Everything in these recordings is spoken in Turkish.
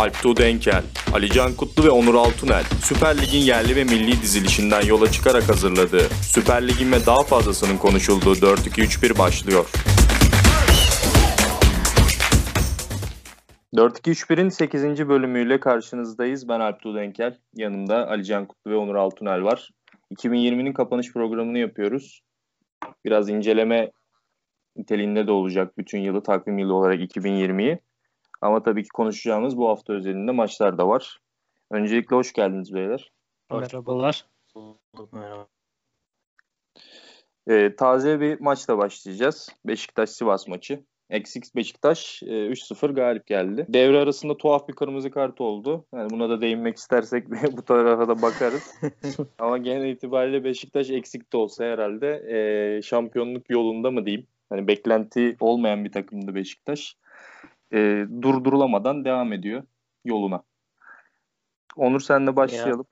Alp Tuğ Denkel, Alican Kutlu ve Onur Altunel, Süper Lig'in yerli ve milli dizilişinden yola çıkarak hazırladığı, Süper Lig'in ve daha fazlasının konuşulduğu 4-2-3-1 başlıyor. 4-2-3-1'in 8. bölümüyle karşınızdayız. Ben Alp Tuğ Denkel, yanımda Alican Kutlu ve Onur Altunel var. 2020'nin kapanış programını yapıyoruz. Biraz inceleme niteliğinde de olacak bütün yılı, takvim yılı olarak 2020'yi. Ama tabii ki konuşacağımız bu hafta özelinde maçlar da var. Öncelikle hoş geldiniz beyler. Merhabalar. Merhaba. Ee, taze bir maçla başlayacağız. Beşiktaş-Sivas maçı. Eksik Beşiktaş e, 3-0 galip geldi. Devre arasında tuhaf bir kırmızı kart oldu. Yani buna da değinmek istersek bu tarafa da bakarız. Ama genel itibariyle Beşiktaş eksik de olsa herhalde e, şampiyonluk yolunda mı diyeyim. Hani beklenti olmayan bir takımdı Beşiktaş. E, durdurulamadan devam ediyor yoluna. Onur senle başlayalım.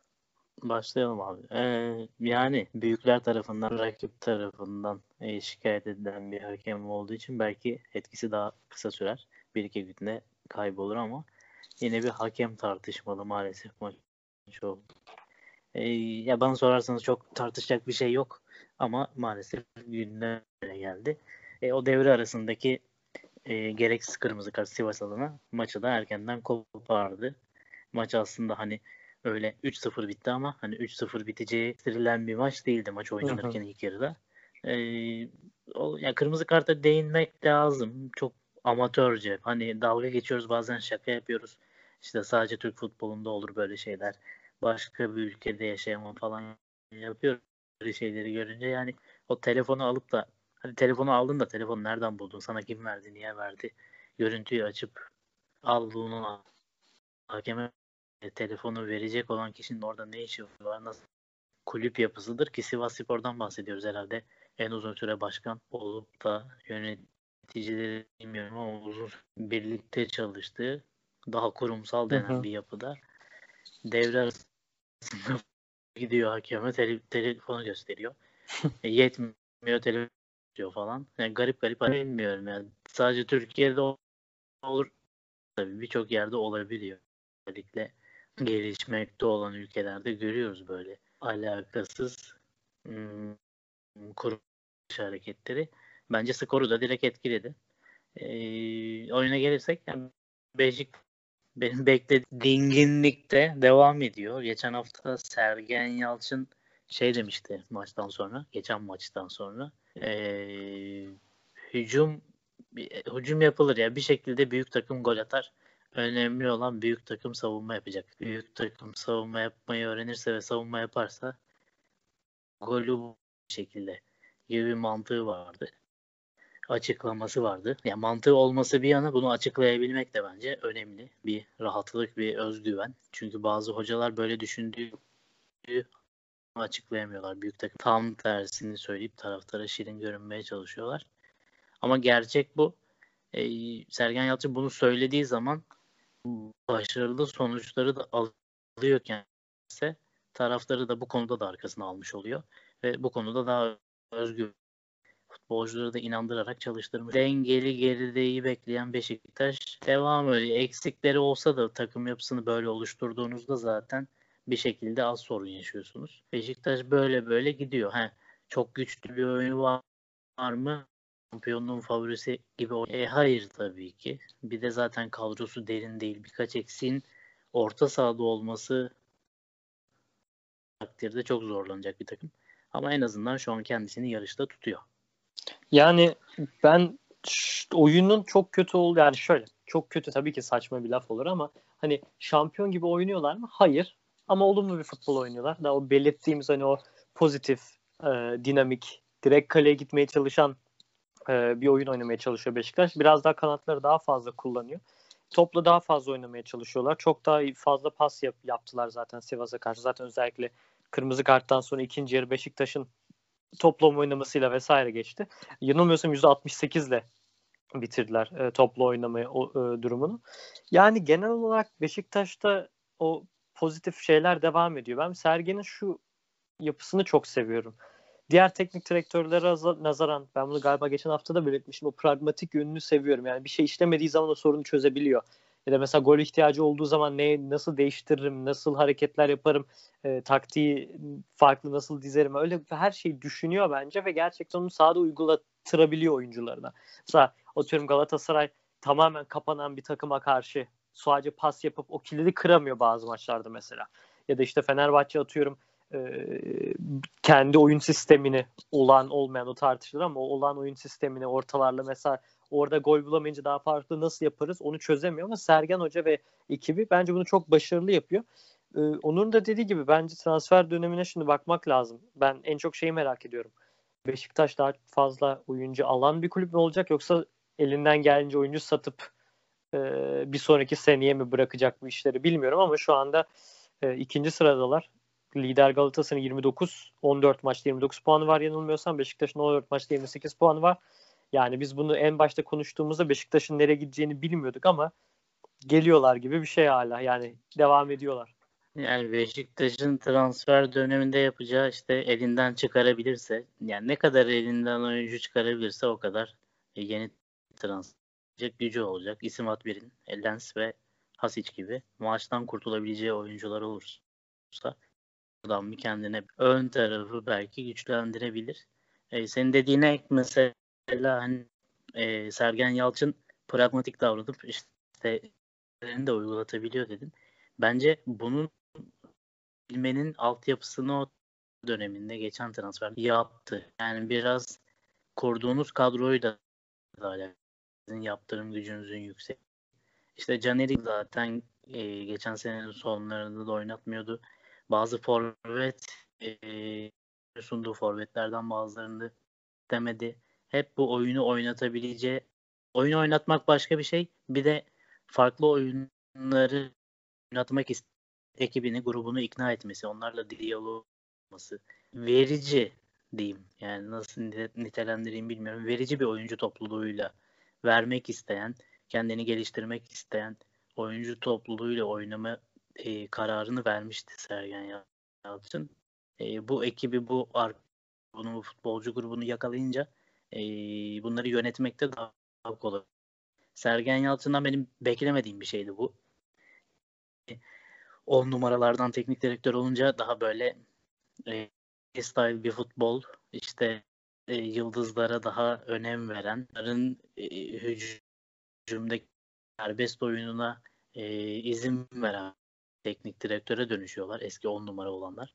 Ya, başlayalım abi. Ee, yani büyükler tarafından, rakip tarafından e, şikayet edilen bir hakem olduğu için belki etkisi daha kısa sürer. Bir iki günde kaybolur ama yine bir hakem tartışmalı maalesef maç oldu. Ee, ya bana sorarsanız çok tartışacak bir şey yok ama maalesef gündeme geldi. E, o devre arasındaki e, gereksiz kırmızı kart Sivas adına maçı da erkenden kopardı. Maç aslında hani öyle 3-0 bitti ama hani 3-0 biteceği istirilen bir maç değildi maç oynanırken ilk yarıda. E, o, yani kırmızı karta değinmek lazım. Çok amatörce. Hani dalga geçiyoruz bazen şaka yapıyoruz. İşte sadece Türk futbolunda olur böyle şeyler. Başka bir ülkede yaşayamam falan yapıyor böyle şeyleri görünce yani o telefonu alıp da Hadi telefonu aldın da telefonu nereden buldun? Sana kim verdi? Niye verdi? Görüntüyü açıp al bunu hakeme telefonu verecek olan kişinin orada ne işi var? Nasıl kulüp yapısıdır ki Sivas Spor'dan bahsediyoruz herhalde. En uzun süre başkan olup da yöneticileri bilmiyorum ama uzun birlikte çalıştığı daha kurumsal denen hı hı. bir yapıda devre arasında gidiyor hakeme tele, telefonu gösteriyor. e, yetmiyor telefon diyor falan. Yani garip garip hani bilmiyorum yani. Sadece Türkiye'de olur tabii birçok yerde olabiliyor. Özellikle gelişmekte olan ülkelerde görüyoruz böyle alakasız hmm, kurum hareketleri. Bence skoru da direkt etkiledi. Ee, oyuna gelirsek yani Beşik benim beklediğim dinginlikte devam ediyor. Geçen hafta Sergen Yalçın şey demişti maçtan sonra, geçen maçtan sonra e, hücum hücum yapılır ya bir şekilde büyük takım gol atar. Önemli olan büyük takım savunma yapacak. Büyük takım savunma yapmayı öğrenirse ve savunma yaparsa golü bu şekilde gibi bir mantığı vardı. Açıklaması vardı. Yani mantığı olması bir yana bunu açıklayabilmek de bence önemli. Bir rahatlık, bir özgüven. Çünkü bazı hocalar böyle düşündüğü açıklayamıyorlar. Büyük takım tam tersini söyleyip taraftara şirin görünmeye çalışıyorlar. Ama gerçek bu. E, Sergen Yalçın bunu söylediği zaman başarılı sonuçları da alıyorken ise taraftarı da bu konuda da arkasına almış oluyor. Ve bu konuda daha özgür futbolcuları da inandırarak çalıştırmış. Dengeli gerideyi bekleyen Beşiktaş devam ediyor. Eksikleri olsa da takım yapısını böyle oluşturduğunuzda zaten bir şekilde az sorun yaşıyorsunuz. Beşiktaş böyle böyle gidiyor. He, çok güçlü bir oyunu var, var mı? Şampiyonluğun favorisi gibi. E, hayır tabii ki. Bir de zaten kadrosu derin değil. Birkaç eksiğin orta sahada olması takdirde çok zorlanacak bir takım. Ama en azından şu an kendisini yarışta tutuyor. Yani ben oyunun çok kötü oldu yani şöyle çok kötü tabii ki saçma bir laf olur ama hani şampiyon gibi oynuyorlar mı? Hayır. Ama olumlu bir futbol oynuyorlar. Daha o belirttiğimiz hani o pozitif, e, dinamik, direkt kaleye gitmeye çalışan e, bir oyun oynamaya çalışıyor Beşiktaş. Biraz daha kanatları daha fazla kullanıyor. Topla daha fazla oynamaya çalışıyorlar. Çok daha fazla pas yap, yaptılar zaten Sivas'a karşı. Zaten özellikle kırmızı karttan sonra ikinci yarı Beşiktaş'ın toplam oynamasıyla vesaire geçti. Yanılmıyorsam %68 ile bitirdiler e, toplu oynamayı o, e, durumunu. Yani genel olarak Beşiktaş'ta o pozitif şeyler devam ediyor. Ben Sergen'in şu yapısını çok seviyorum. Diğer teknik direktörlere nazaran ben bunu galiba geçen hafta da belirtmişim. O pragmatik yönünü seviyorum. Yani bir şey işlemediği zaman o sorunu çözebiliyor. Ya da mesela gol ihtiyacı olduğu zaman ne nasıl değiştiririm, nasıl hareketler yaparım, e, taktiği farklı nasıl dizerim öyle her şeyi düşünüyor bence ve gerçekten onu sahada uygulatırabiliyor oyuncularına. Mesela atıyorum Galatasaray tamamen kapanan bir takıma karşı sadece pas yapıp o kilidi kıramıyor bazı maçlarda mesela. Ya da işte Fenerbahçe atıyorum e, kendi oyun sistemini olan olmayan o tartışılır ama olan oyun sistemini ortalarla mesela orada gol bulamayınca daha farklı nasıl yaparız onu çözemiyor ama Sergen Hoca ve ekibi bence bunu çok başarılı yapıyor. Ee, Onur'un da dediği gibi bence transfer dönemine şimdi bakmak lazım. Ben en çok şeyi merak ediyorum. Beşiktaş daha fazla oyuncu alan bir kulüp mü olacak yoksa elinden gelince oyuncu satıp e, bir sonraki seneye mi bırakacak bu işleri bilmiyorum ama şu anda e, ikinci sıradalar. Lider Galatasaray'ın 29, 14 maçta 29 puanı var yanılmıyorsam. Beşiktaş'ın 14 maçta 28 puanı var. Yani biz bunu en başta konuştuğumuzda Beşiktaş'ın nereye gideceğini bilmiyorduk ama geliyorlar gibi bir şey hala. Yani devam ediyorlar. Yani Beşiktaş'ın transfer döneminde yapacağı işte elinden çıkarabilirse yani ne kadar elinden oyuncu çıkarabilirse o kadar yeni transfer gücü olacak. İsim Atbir'in, Lens ve Hasic gibi maaştan kurtulabileceği oyuncular olursa buradan bir kendine ön tarafı belki güçlendirebilir. E, senin dediğine ek mesela hani e, Sergen Yalçın pragmatik davranıp işte de uygulatabiliyor dedim. Bence bunun bilmenin altyapısını o döneminde geçen transfer yaptı. Yani biraz kurduğunuz kadroyu da sizin yaptırım gücünüzün yüksek. İşte Caner'i zaten e, geçen senenin sonlarında da oynatmıyordu. Bazı forvet e, sunduğu forvetlerden bazılarını demedi. Hep bu oyunu oynatabileceği oyun oynatmak başka bir şey. Bir de farklı oyunları oynatmak ist ekibini, grubunu ikna etmesi, onlarla diyalog olması. Verici diyeyim. Yani nasıl nitelendireyim bilmiyorum. Verici bir oyuncu topluluğuyla vermek isteyen, kendini geliştirmek isteyen oyuncu topluluğuyla oynama e, kararını vermişti Sergen Yalçın. E, bu ekibi, bu bunu bu futbolcu grubunu yakalayınca e, bunları yönetmekte daha kolay. Sergen Yalçın'dan benim beklemediğim bir şeydi bu. 10 numaralardan teknik direktör olunca daha böyle e, style bir futbol işte e, yıldızlara daha önem veren, onların e, hücumdaki serbest oyununa e, izin veren teknik direktöre dönüşüyorlar eski 10 numara olanlar.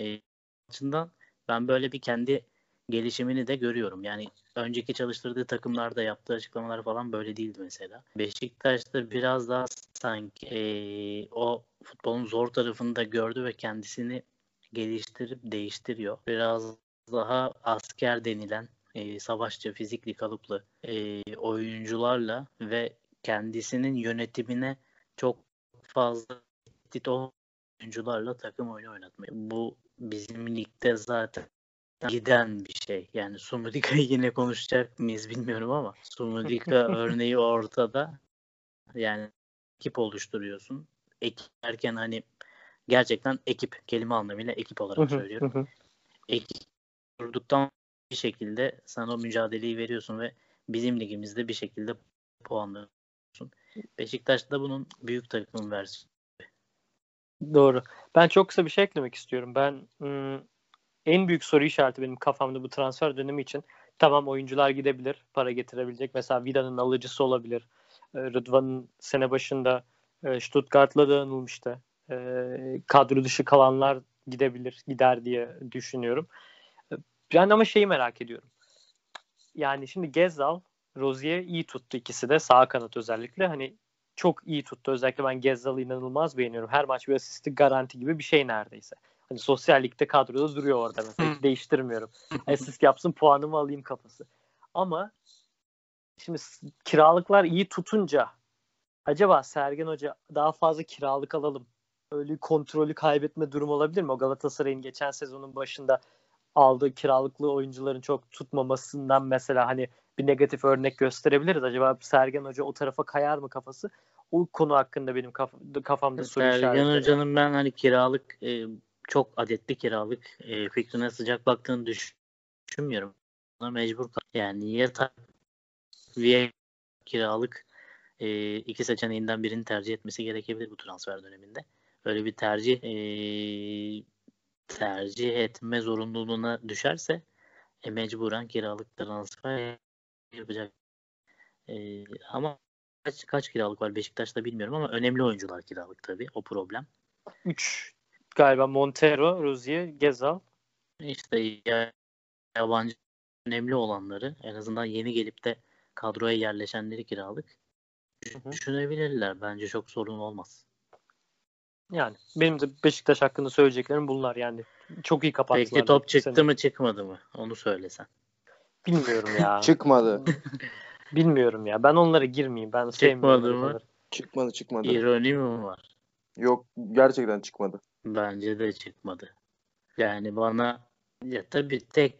E, açısından ben böyle bir kendi gelişimini de görüyorum. Yani önceki çalıştırdığı takımlarda yaptığı açıklamalar falan böyle değildi mesela. Beşiktaş'ta biraz daha sanki e, o futbolun zor tarafını da gördü ve kendisini geliştirip değiştiriyor. Biraz daha asker denilen e, savaşçı, fizikli, kalıplı e, oyuncularla ve kendisinin yönetimine çok fazla tehdit oyuncularla takım oyunu oynatmıyor. Bu bizim ligde zaten giden bir şey. Yani Sumudika'yı yine konuşacak mıyız bilmiyorum ama Sumudika örneği ortada. Yani ekip oluşturuyorsun. Ekip derken hani gerçekten ekip kelime anlamıyla ekip olarak söylüyorum. ekip kurduktan bir şekilde sana o mücadeleyi veriyorsun ve bizim ligimizde bir şekilde puanlıyorsun. Beşiktaş'ta bunun büyük takımın versiyonu. Doğru. Ben çok kısa bir şey eklemek istiyorum. Ben ım, en büyük soru işareti benim kafamda bu transfer dönemi için tamam oyuncular gidebilir, para getirebilecek. Mesela Vida'nın alıcısı olabilir. Ee, Rıdvan'ın sene başında e, Stuttgart'la da anılmıştı. E, kadro dışı kalanlar gidebilir, gider diye düşünüyorum. Ben ama şeyi merak ediyorum. Yani şimdi Gezal, Rozier iyi tuttu ikisi de sağ kanat özellikle. Hani çok iyi tuttu. Özellikle ben Gezzal'ı inanılmaz beğeniyorum. Her maç bir asisti garanti gibi bir şey neredeyse. Hani sosyal ligde kadroda duruyor orada mesela. Hiç değiştirmiyorum. Asist yapsın puanımı alayım kafası. Ama şimdi kiralıklar iyi tutunca acaba Sergen Hoca daha fazla kiralık alalım. Öyle kontrolü kaybetme durum olabilir mi? O Galatasaray'ın geçen sezonun başında aldığı kiralıklı oyuncuların çok tutmamasından mesela hani bir negatif örnek gösterebiliriz. Acaba Sergen Hoca o tarafa kayar mı kafası? O konu hakkında benim kaf- kafamda soru işaretleri. Sergen Hoca'nın ben hani kiralık e, çok adetli kiralık e, fikrine sıcak baktığını düşünmüyorum. Buna mecbur. Yani ya takviye kiralık e, iki seçeneğinden birini tercih etmesi gerekebilir bu transfer döneminde. Öyle bir tercih e, tercih etme zorunluluğuna düşerse e, mecburen kiralık transfer yapacak. E, ama kaç kaç kiralık var Beşiktaş'ta bilmiyorum ama önemli oyuncular kiralık tabii. O problem. 3 galiba Montero, Rozier, Gezal. İşte yabancı önemli olanları en azından yeni gelip de kadroya yerleşenleri kiralık Hı hı. düşünebilirler. Bence çok sorun olmaz. Yani benim de Beşiktaş hakkında söyleyeceklerim bunlar yani. Çok iyi kapattılar. Peki top çıktı sene. mı çıkmadı mı? Onu söylesen. Bilmiyorum ya. Çıkmadı. Bilmiyorum ya. Ben onlara girmeyeyim. Ben sevmiyorum. Çıkmadı mı? şeyleri. çıkmadı çıkmadı. İroni mi var? Yok gerçekten çıkmadı. Bence de çıkmadı. Yani bana ya tabii tek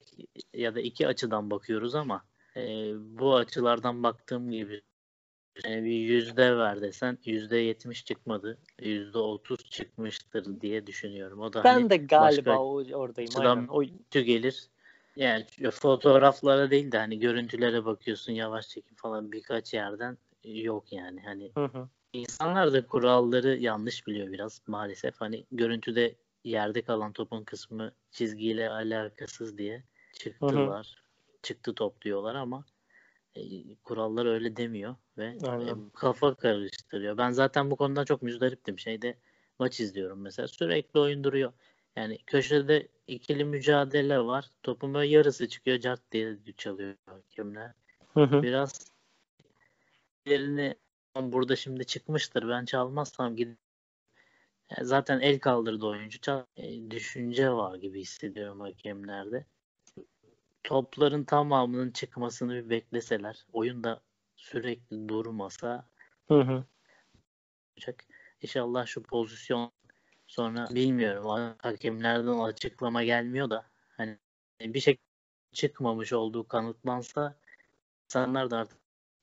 ya da iki açıdan bakıyoruz ama e, bu açılardan baktığım gibi e, bir yüzde ver desen yüzde yetmiş çıkmadı. Yüzde otuz çıkmıştır diye düşünüyorum. O da Ben hani de galiba o, oradayım. Aynen. O, kötü gelir. Yani fotoğraflara değil de hani görüntülere bakıyorsun yavaş çekim falan birkaç yerden yok yani. Hani hı hı. İnsanlar da kuralları yanlış biliyor biraz maalesef. Hani görüntüde yerde kalan topun kısmı çizgiyle alakasız diye çıktılar. Çıktı top diyorlar ama e, kurallar öyle demiyor ve e, kafa karıştırıyor. Ben zaten bu konudan çok müzdariptim. Şeyde maç izliyorum mesela. Sürekli oyun duruyor. Yani köşede ikili mücadele var. Topun böyle yarısı çıkıyor. Cart diye çalıyor hakemler Hı hı. biraz yerini burada şimdi çıkmıştır. Ben çalmazsam gidip Yani zaten el kaldırdı oyuncu. Çal- e, düşünce var gibi hissediyorum hakemlerde. Topların tamamının çıkmasını bir bekleseler, oyunda sürekli durmasa Hı hı. olacak. İnşallah şu pozisyon sonra bilmiyorum hakemlerden açıklama gelmiyor da hani bir şey çıkmamış olduğu kanıtlansa insanlar da artık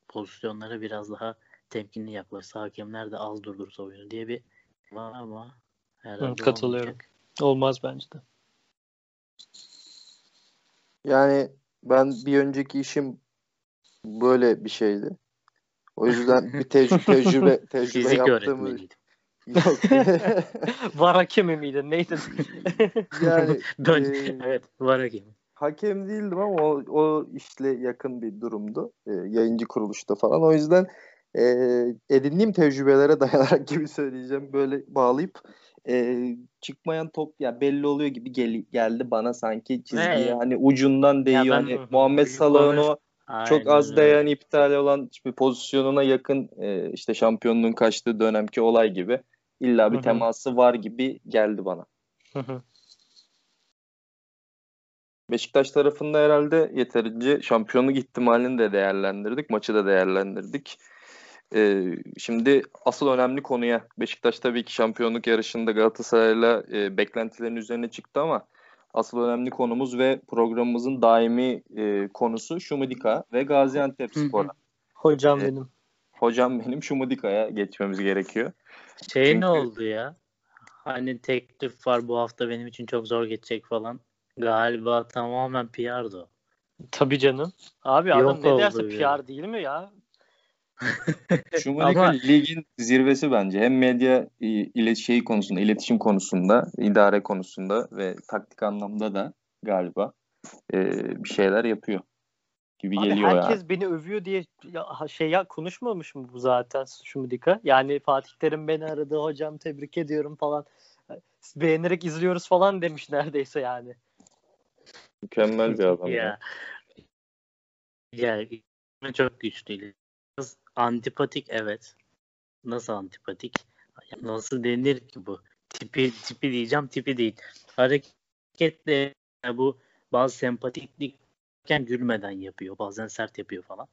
pozisyonlara biraz daha temkinli yaklaşsa hakemler de az durdursa oyunu diye bir var ama herhalde katılıyorum. olmayacak. Olmaz bence de. Yani ben bir önceki işim böyle bir şeydi. O yüzden bir tec- tecrübe tecrübe Fizik yaptığımı öğretmeniydim. yok. Var hakemi miydi? Neydi? yani Dön. e, evet var hakem. hakem değildim ama o, o işle yakın bir durumdu. E, yayıncı kuruluşta falan. O yüzden e, edindiğim tecrübelere dayanarak gibi söyleyeceğim. Böyle bağlayıp e, çıkmayan top ya belli oluyor gibi gel- geldi bana sanki çizgiye Evet. hani ucundan değiyor. ben- hani. Muhammed Salah'ın o çok az dayan iptal olan bir pozisyonuna yakın e, işte şampiyonluğun kaçtığı dönemki olay gibi illa bir teması var gibi geldi bana. Beşiktaş tarafında herhalde yeterince şampiyonluk ihtimalini de değerlendirdik. Maçı da değerlendirdik. Ee, şimdi asıl önemli konuya Beşiktaş tabii ki şampiyonluk yarışında Galatasaray'la e, beklentilerin üzerine çıktı ama asıl önemli konumuz ve programımızın daimi e, konusu Şumudika ve Gaziantep. Spor'a. Hocam Evet. benim. Hocam benim Şumudika'ya geçmemiz gerekiyor. Şey Çünkü- ne oldu ya? Hani teklif var bu hafta benim için çok zor geçecek falan. Galiba tamamen PR'dı o. Tabii canım. Abi Yok adam ne derse ya. PR değil mi ya? Şumudika Ama- ligin zirvesi bence. Hem medya e, ile şey konusunda, iletişim konusunda, idare konusunda ve taktik anlamda da galiba e, bir şeyler yapıyor gibi Abi geliyor herkes yani. beni övüyor diye ya, şey ya konuşmamış mı bu zaten Şumudika? Yani Fatih Terim beni aradı hocam tebrik ediyorum falan. Beğenerek izliyoruz falan demiş neredeyse yani. Mükemmel bir adam. ya. ya. Ya çok güçlü. Antipatik evet. Nasıl antipatik? Nasıl denir ki bu? Tipi tipi diyeceğim tipi değil. Hareketle bu bazı sempatiklikken gülmeden yapıyor. Bazen sert yapıyor falan.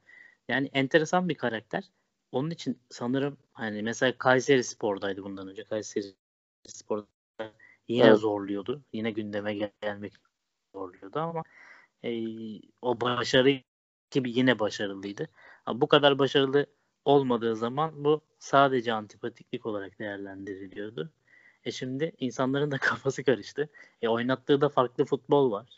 Yani enteresan bir karakter. Onun için sanırım hani mesela Kayseri Spor'daydı bundan önce. Kayseri Spor'da yine Evet. zorluyordu. Yine gündeme gel- gelmek zorluyordu ama e, o başarı gibi yine başarılıydı. Bu kadar başarılı olmadığı zaman bu sadece antipatiklik olarak değerlendiriliyordu. E şimdi insanların da kafası karıştı. E oynattığı da farklı futbol var.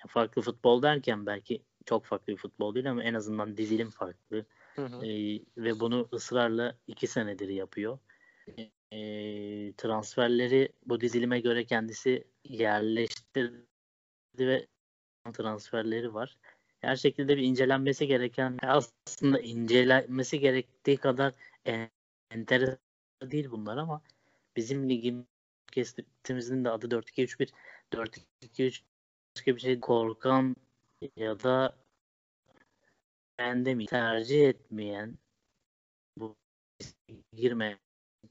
Ya farklı futbol derken belki çok farklı bir futbol değil ama en azından dizilim farklı. Hı hı. Ee, ve bunu ısrarla iki senedir yapıyor. Ee, transferleri bu dizilime göre kendisi yerleştirdi ve transferleri var. Her şekilde bir incelenmesi gereken aslında incelenmesi gerektiği kadar en- enteresan değil bunlar ama bizim ligin kestimizin de adı 4-2-3-1 4-2-3 başka bir şey korkan ya da beğenmeyi tercih etmeyen bu girme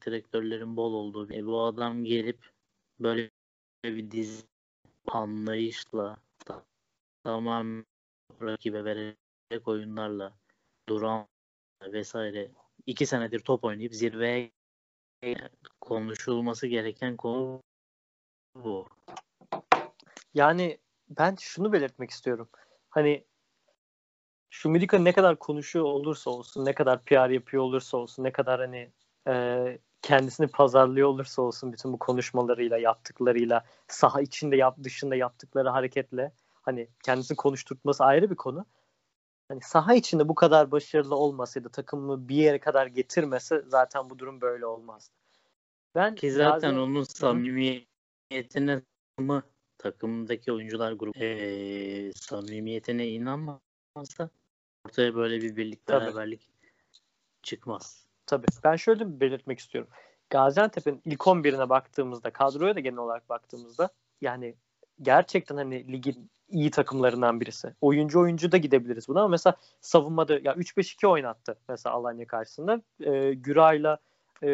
direktörlerin bol olduğu bir, bu adam gelip böyle bir dizi anlayışla ta- tamam rakibe verecek oyunlarla duran vesaire iki senedir top oynayıp zirveye konuşulması gereken konu bu. Yani ben şunu belirtmek istiyorum. Hani şu Milika ne kadar konuşuyor olursa olsun, ne kadar PR yapıyor olursa olsun, ne kadar hani e, kendisini pazarlıyor olursa olsun bütün bu konuşmalarıyla, yaptıklarıyla, saha içinde yap, dışında yaptıkları hareketle hani kendisini konuşturtması ayrı bir konu. Hani saha içinde bu kadar başarılı olmasaydı, takımını bir yere kadar getirmese zaten bu durum böyle olmazdı. Ben Ki zaten Gazi- onun samimiyetine mı takımdaki oyuncular grubu eee samimiyetine inanmazsa ortaya böyle bir birlik Tabii. beraberlik çıkmaz. Tabii. Ben şöyle belirtmek istiyorum. Gaziantep'in ilk 11'ine baktığımızda, kadroya da genel olarak baktığımızda yani gerçekten hani ligin iyi takımlarından birisi. Oyuncu oyuncu da gidebiliriz buna ama mesela savunmada ya 3-5-2 oynattı mesela Alanya karşısında. Ee, Güray'la e,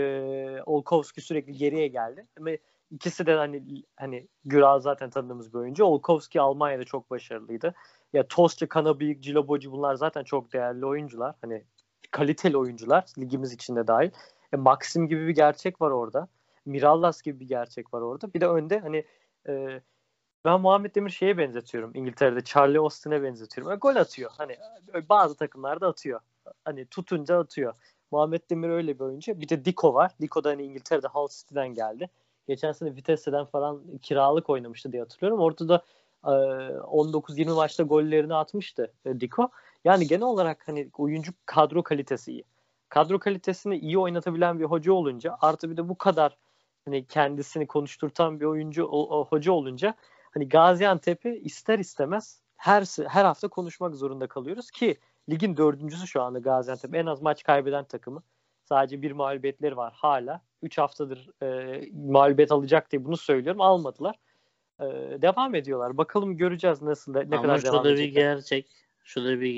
Olkowski sürekli geriye geldi. Ama ikisi de hani hani Güray zaten tanıdığımız bir oyuncu. Olkowski Almanya'da çok başarılıydı. Ya Tosca, Kanabıyık, Ciloboci bunlar zaten çok değerli oyuncular. Hani kaliteli oyuncular ligimiz içinde dahil. E, Maxim gibi bir gerçek var orada. Mirallas gibi bir gerçek var orada. Bir de önde hani e, ben Muhammed Demir şeye benzetiyorum. İngiltere'de Charlie Austin'e benzetiyorum. E, gol atıyor. Hani e, bazı takımlarda atıyor. Hani tutunca atıyor. Muhammed Demir öyle bir oyuncu. Bir de Diko var. Diko da hani İngiltere'de Hull City'den geldi. Geçen sene Vitesse'den falan kiralık oynamıştı diye hatırlıyorum. Orada da e, 19-20 maçta gollerini atmıştı e, Diko. Yani genel olarak hani oyuncu kadro kalitesi iyi. Kadro kalitesini iyi oynatabilen bir hoca olunca artı bir de bu kadar hani kendisini konuşturtan bir oyuncu o, o hoca olunca hani Gaziantep'i ister istemez her her hafta konuşmak zorunda kalıyoruz ki ligin dördüncüsü şu anda Gaziantep en az maç kaybeden takımı. Sadece bir mağlubiyetleri var hala. 3 haftadır e, mağlubiyet alacak diye bunu söylüyorum. Almadılar. E, devam ediyorlar. Bakalım göreceğiz nasıl ne Ama kadar devam da bir edecekler. gerçek. Şu da bir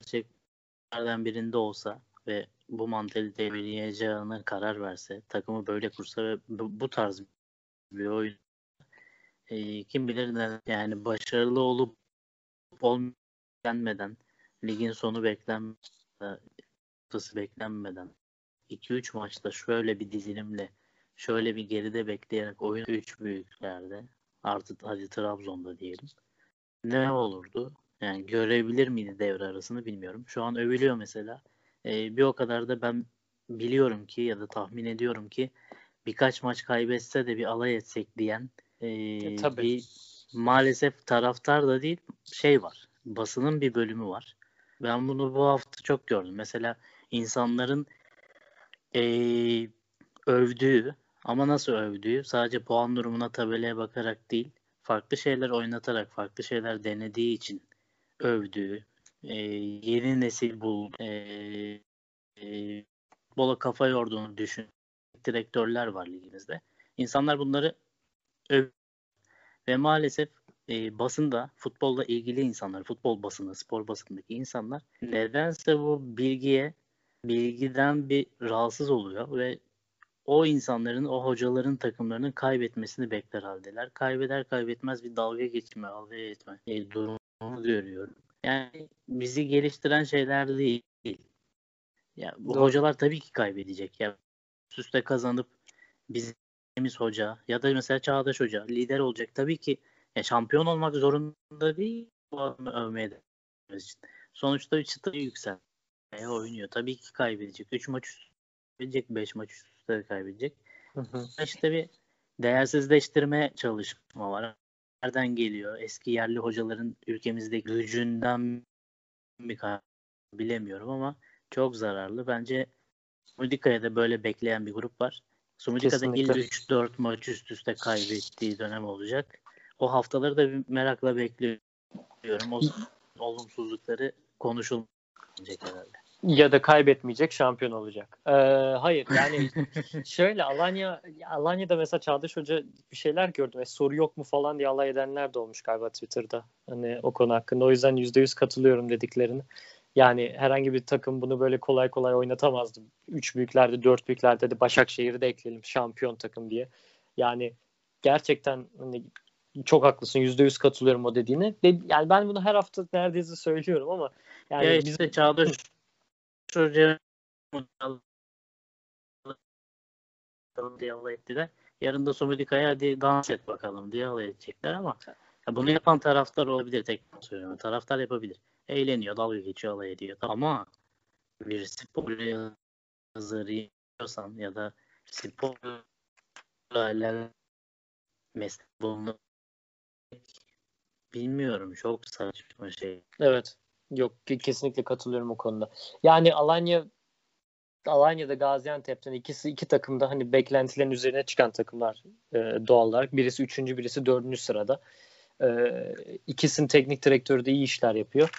gerçeklerden birinde olsa ve bu mantaliteyi belirleyeceğine karar verse, takımı böyle kursa ve bu, bu tarz bir oyun e, kim bilir ne yani başarılı olup olmayan ligin sonu beklenmeden beklenmeden 2-3 maçta şöyle bir dizilimle şöyle bir geride bekleyerek oyun 3 büyüklerde artı hadi Trabzon'da diyelim. Ne olurdu? Yani görebilir miydi devre arasını bilmiyorum. Şu an övülüyor mesela. Ee, bir o kadar da ben biliyorum ki ya da tahmin ediyorum ki birkaç maç kaybetse de bir alay etsek diyen e, E, tabii. bir maalesef taraftar da değil şey var. Basının bir bölümü var. Ben bunu bu hafta çok gördüm. Mesela insanların eee, övdüğü ama nasıl övdüğü sadece puan durumuna tabelaya bakarak değil farklı şeyler oynatarak farklı şeyler denediği için övdüğü eee, yeni nesil bul eee eee, bola kafa yorduğunu düşün direktörler var ligimizde. İnsanlar bunları ve maalesef e, basında futbolla ilgili insanlar, futbol basını, spor basındaki insanlar nedense bu bilgiye, bilgiden bir rahatsız oluyor ve o insanların, o hocaların takımlarının kaybetmesini bekler haldeler. Kaybeder kaybetmez bir dalga geçme, alay etme e, durumunu görüyorum. Yani bizi geliştiren şeyler değil. Ya bu Doğru. hocalar tabii ki kaybedecek. Ya üst üste kazanıp bizimiz hoca ya da mesela Çağdaş Hoca lider olacak. Tabii ki ya şampiyon olmak zorunda değil bu adamı övmeye de. Sonuçta bir çıtayı yükselmeye oynuyor. Tabii ki kaybedecek. 3 maç üst üste kaybedecek. 5 maç üst üste kaybedecek. Hı hı. İşte bir değersizleştirme çalışma var. nereden geliyor? Eski yerli hocaların ülkemizdeki gücünden mi bilemiyorum ama çok zararlı. Bence Sumudika'ya da böyle bekleyen bir grup var. Sumudika'da ilk 3-4 maç üst üste kaybettiği dönem olacak. O haftaları da merakla bekliyorum. O olumsuzlukları konuşulmayacak herhalde. Ya da kaybetmeyecek şampiyon olacak. Ee, hayır yani şöyle Alanya Alanya'da mesela Çağdaş Hoca bir şeyler gördüm. E, soru yok mu falan diye alay edenler de olmuş galiba Twitter'da. Hani o konu hakkında. O yüzden %100 katılıyorum dediklerini. Yani herhangi bir takım bunu böyle kolay kolay oynatamazdı. Üç büyüklerde, dört büyüklerde de Başakşehir'i de ekleyelim şampiyon takım diye. Yani gerçekten hani çok haklısın. Yüzde yüz katılıyorum o dediğine. Yani ben bunu her hafta neredeyse söylüyorum ama yani ya işte biz... Çağdaş Hoca diye alay ettiler. Yarın da Somudika'ya hadi dans et bakalım diye alay edecekler ama ya bunu yapan taraftar olabilir tek söylüyorum. Taraftar yapabilir eğleniyor, dalga geçiyor, alay ediyor. Ama bir spor yazarı ya da sporla alakalı meslek bulunmak bilmiyorum. Çok saçma şey. Evet. Yok kesinlikle katılıyorum o konuda. Yani Alanya Alanya'da Gaziantep'ten ikisi iki takım da hani beklentilerin üzerine çıkan takımlar e, doğal olarak. Birisi üçüncü, birisi dördüncü sırada. E, ikisinin teknik direktörü de iyi işler yapıyor.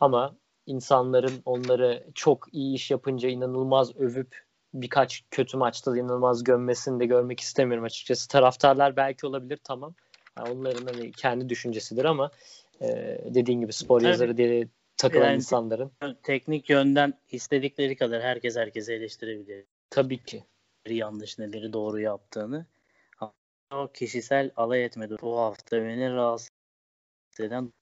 Ama insanların onları çok iyi iş yapınca inanılmaz övüp birkaç kötü maçta da inanılmaz gömmesini de görmek istemiyorum açıkçası. Taraftarlar belki olabilir tamam. Yani onların hani kendi düşüncesidir ama e, dediğin gibi spor Tabii. yazarı diye takılan yani, insanların. Teknik yönden istedikleri kadar herkes herkese eleştirebilir. Tabii ki. Yanlış neleri doğru yaptığını. Ama kişisel alay etmedi. Bu hafta beni rahatsız eden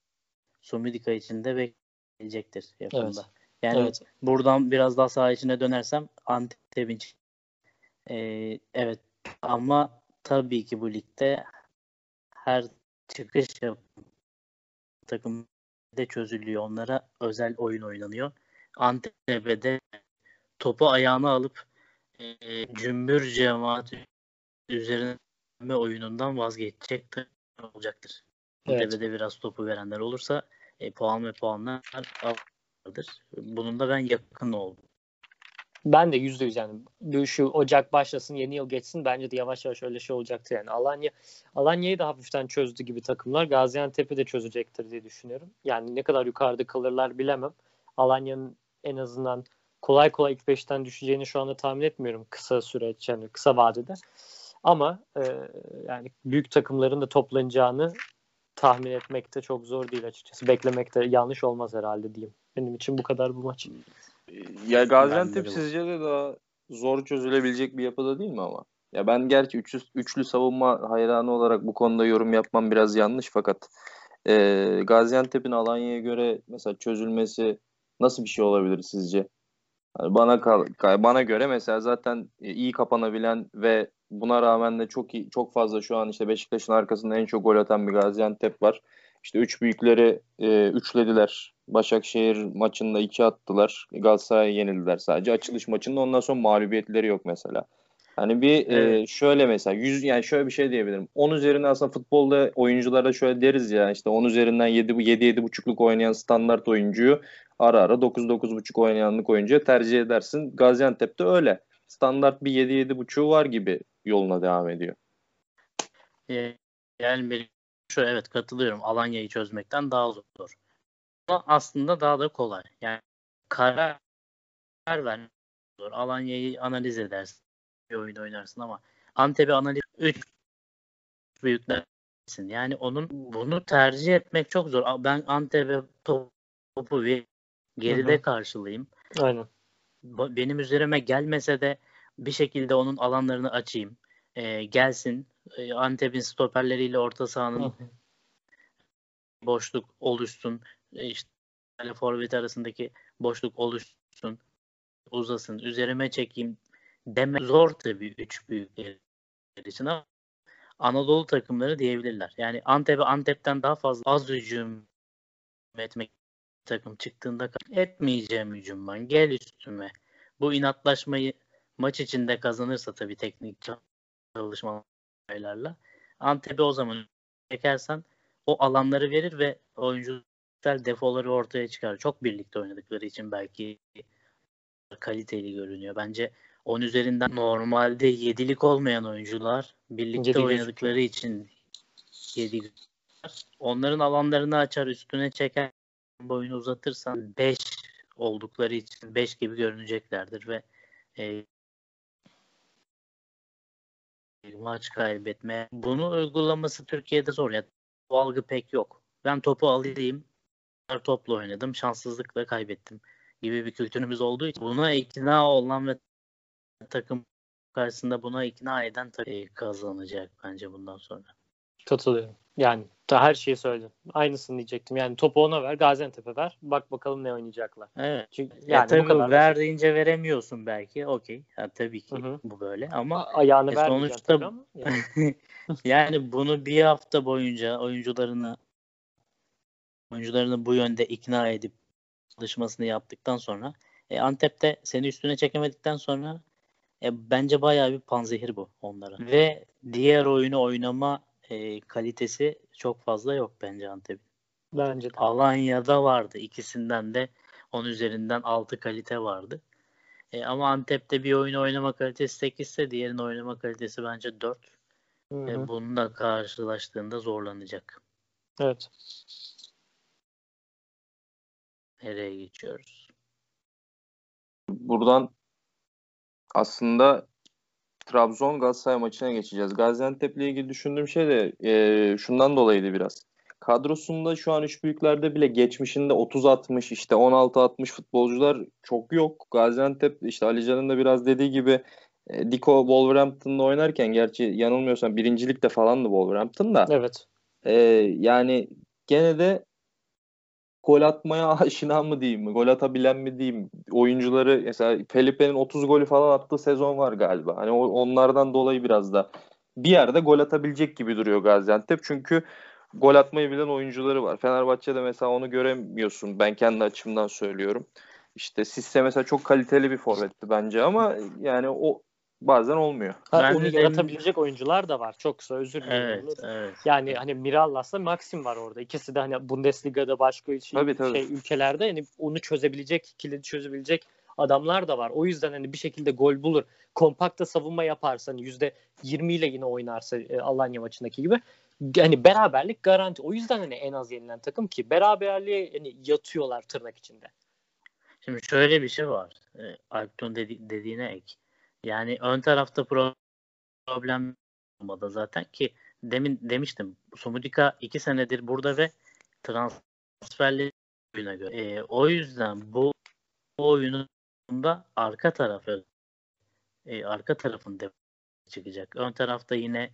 Sumidika için de gelecektir yakında. Evet. Yani evet. buradan biraz daha saha içine dönersem Antep'in ee, evet ama tabii ki bu ligde her çıkış takım de çözülüyor. Onlara özel oyun oynanıyor. Antep'e de topu ayağına alıp e, cümbür cemaat üzerine oyunundan vazgeçecek olacaktır. Evet. Antep'e biraz topu verenler olursa e, puan ve puanlar vardır. Bunun da ben yakın oldum. Ben de yüzde yüz yani şu Ocak başlasın yeni yıl geçsin bence de yavaş yavaş öyle şey olacaktır yani. Alanya Alanya'yı da hafiften çözdü gibi takımlar. Gaziantep'i de çözecektir diye düşünüyorum. Yani ne kadar yukarıda kalırlar bilemem. Alanya'nın en azından kolay kolay ilk beşten düşeceğini şu anda tahmin etmiyorum kısa süreç yani kısa vadede. Ama e, yani büyük takımların da toplanacağını tahmin etmek de çok zor değil açıkçası. Beklemek de yanlış olmaz herhalde diyeyim. Benim için bu kadar bu maç. Ya Gaziantep sizce de daha zor çözülebilecek bir yapıda değil mi ama? Ya ben gerçi üçlü, üçlü savunma hayranı olarak bu konuda yorum yapmam biraz yanlış fakat e, Gaziantep'in Alanya'ya göre mesela çözülmesi nasıl bir şey olabilir sizce? Yani bana kal, bana göre mesela zaten iyi kapanabilen ve buna rağmen de çok iyi, çok fazla şu an işte Beşiktaş'ın arkasında en çok gol atan bir Gaziantep var. İşte üç büyükleri e, üçlediler. Başakşehir maçında iki attılar. Galatasaray'a yenildiler sadece. Açılış maçında ondan sonra mağlubiyetleri yok mesela. Hani bir e, evet. e, şöyle mesela 100 yani şöyle bir şey diyebilirim. 10 üzerinden aslında futbolda oyunculara şöyle deriz ya işte 10 üzerinden 7 7 7.5'luk oynayan standart oyuncuyu ara ara 9 9.5 oynayanlık oyuncuya tercih edersin. Gaziantep'te öyle. Standart bir 7 7.5'u var gibi yoluna devam ediyor. Yani benim şu evet katılıyorum. Alanya'yı çözmekten daha zor. Ama aslında daha da kolay. Yani karar ver zor. Alanya'yı analiz edersin. Bir oyun oynarsın ama Antep'i analiz 3 büyüklersin. Yani onun bunu tercih etmek çok zor. Ben Antep'e topu bir geride Hı-hı. karşılayayım. Aynen. Benim üzerime gelmese de bir şekilde onun alanlarını açayım. E, gelsin. E, Antep'in stoperleriyle orta sahanın boşluk oluşsun. E, işte forvet arasındaki boşluk oluşsun. Uzasın. Üzerime çekeyim deme zor tabii üç büyükler için ama Anadolu takımları diyebilirler. Yani Antep'e Antep'ten daha fazla az hücum etmek takım çıktığında etmeyeceğim hücum ben. Gel üstüme. Bu inatlaşmayı maç içinde kazanırsa tabii teknik çalışmalarla Antep'e o zaman çekersen o alanları verir ve oyuncular defoları ortaya çıkar. Çok birlikte oynadıkları için belki kaliteli görünüyor. Bence 10 üzerinden normalde 7'lik olmayan oyuncular birlikte Yedi oynadıkları için 7 onların alanlarını açar, üstüne çeker, boyunu uzatırsan 5 oldukları için 5 gibi görüneceklerdir ve e, maç kaybetme. Bunu uygulaması Türkiye'de zor. Yani, bu algı pek yok. Ben topu alayım, topla oynadım, şanssızlıkla kaybettim gibi bir kültürümüz olduğu için buna ikna olan ve takım karşısında buna ikna eden takım kazanacak bence bundan sonra. Katılıyorum. Yani da her şeyi söyledim. Aynısını diyecektim. Yani topu ona ver, Gaziantep'e ver. Bak bakalım ne oynayacaklar. Evet. Çünkü yani ya tabii kadar ver deyince veremiyorsun belki. Okey. Tabii ki Hı-hı. bu böyle ama ayağını e, sonuçta ama yani. yani bunu bir hafta boyunca oyuncularını oyuncularını bu yönde ikna edip çalışmasını yaptıktan sonra e, Antep'te seni üstüne çekemedikten sonra e, bence bayağı bir panzehir bu onlara. Ve diğer oyunu oynama e, kalitesi çok fazla yok bence Antep'in. Bence de. Alanya'da vardı. ikisinden de 10 üzerinden 6 kalite vardı. E, ama Antep'te bir oyunu oynama kalitesi 8 ise diğerinin oynama kalitesi bence 4. Hı hı. E, bununla karşılaştığında zorlanacak. Evet. Nereye geçiyoruz? Buradan aslında Trabzon Galatasaray maçına geçeceğiz. Gaziantep ile ilgili düşündüğüm şey de e, şundan dolayıydı biraz. Kadrosunda şu an üç büyüklerde bile geçmişinde 30-60 işte 16-60 futbolcular çok yok. Gaziantep işte Alican'ın da biraz dediği gibi e, Diko Wolverhampton'da oynarken gerçi yanılmıyorsam birincilikte falandı Wolverhampton'da. Evet. E, yani gene de gol atmaya aşina mı diyeyim, gol atabilen mi diyeyim, oyuncuları mesela Felipe'nin 30 golü falan attığı sezon var galiba. Hani onlardan dolayı biraz da bir yerde gol atabilecek gibi duruyor Gaziantep. Çünkü gol atmayı bilen oyuncuları var. Fenerbahçe'de mesela onu göremiyorsun. Ben kendi açımdan söylüyorum. İşte Sisse mesela çok kaliteli bir forvetti bence ama yani o bazen olmuyor. Ha, ben onu yaratabilecek oyuncular da var. Çok kısa özür dilerim. Evet, evet. Yani hani Mirallas'la Maxim var orada. İkisi de hani Bundesliga'da başka şey, tabii, tabii. şey ülkelerde hani onu çözebilecek, kilidi çözebilecek adamlar da var. O yüzden hani bir şekilde gol bulur. Kompakta savunma yaparsa hani %20 ile yine oynarsa e, Alanya maçındaki gibi hani beraberlik garanti. O yüzden hani en az yenilen takım ki beraberliğe hani yatıyorlar tırnak içinde. Şimdi şöyle bir şey var. E, Alpton dedi, dediğine ek. Yani ön tarafta problem olmadı zaten ki demin demiştim Sumudika iki senedir burada ve transferli oyuna göre. E, o yüzden bu, bu oyununda arka tarafı e, arka tarafın çıkacak. Ön tarafta yine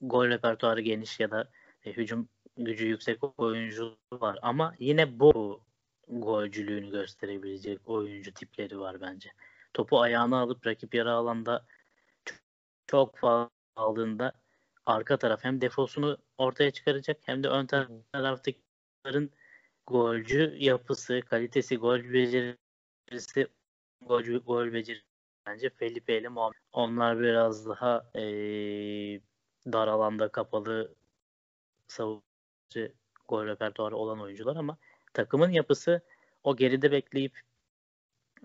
gol repertuarı geniş ya da e, hücum gücü yüksek oyuncu var ama yine bu golcülüğünü gösterebilecek oyuncu tipleri var bence topu ayağına alıp rakip yarı alanda çok fazla aldığında arka taraf hem defosunu ortaya çıkaracak hem de ön taraftakilerin golcü yapısı, kalitesi, gol becerisi, gol, gol becerisi bence Felipe ile Muhammed. Onlar biraz daha ee, dar alanda kapalı savunucu gol repertuarı olan oyuncular ama takımın yapısı o geride bekleyip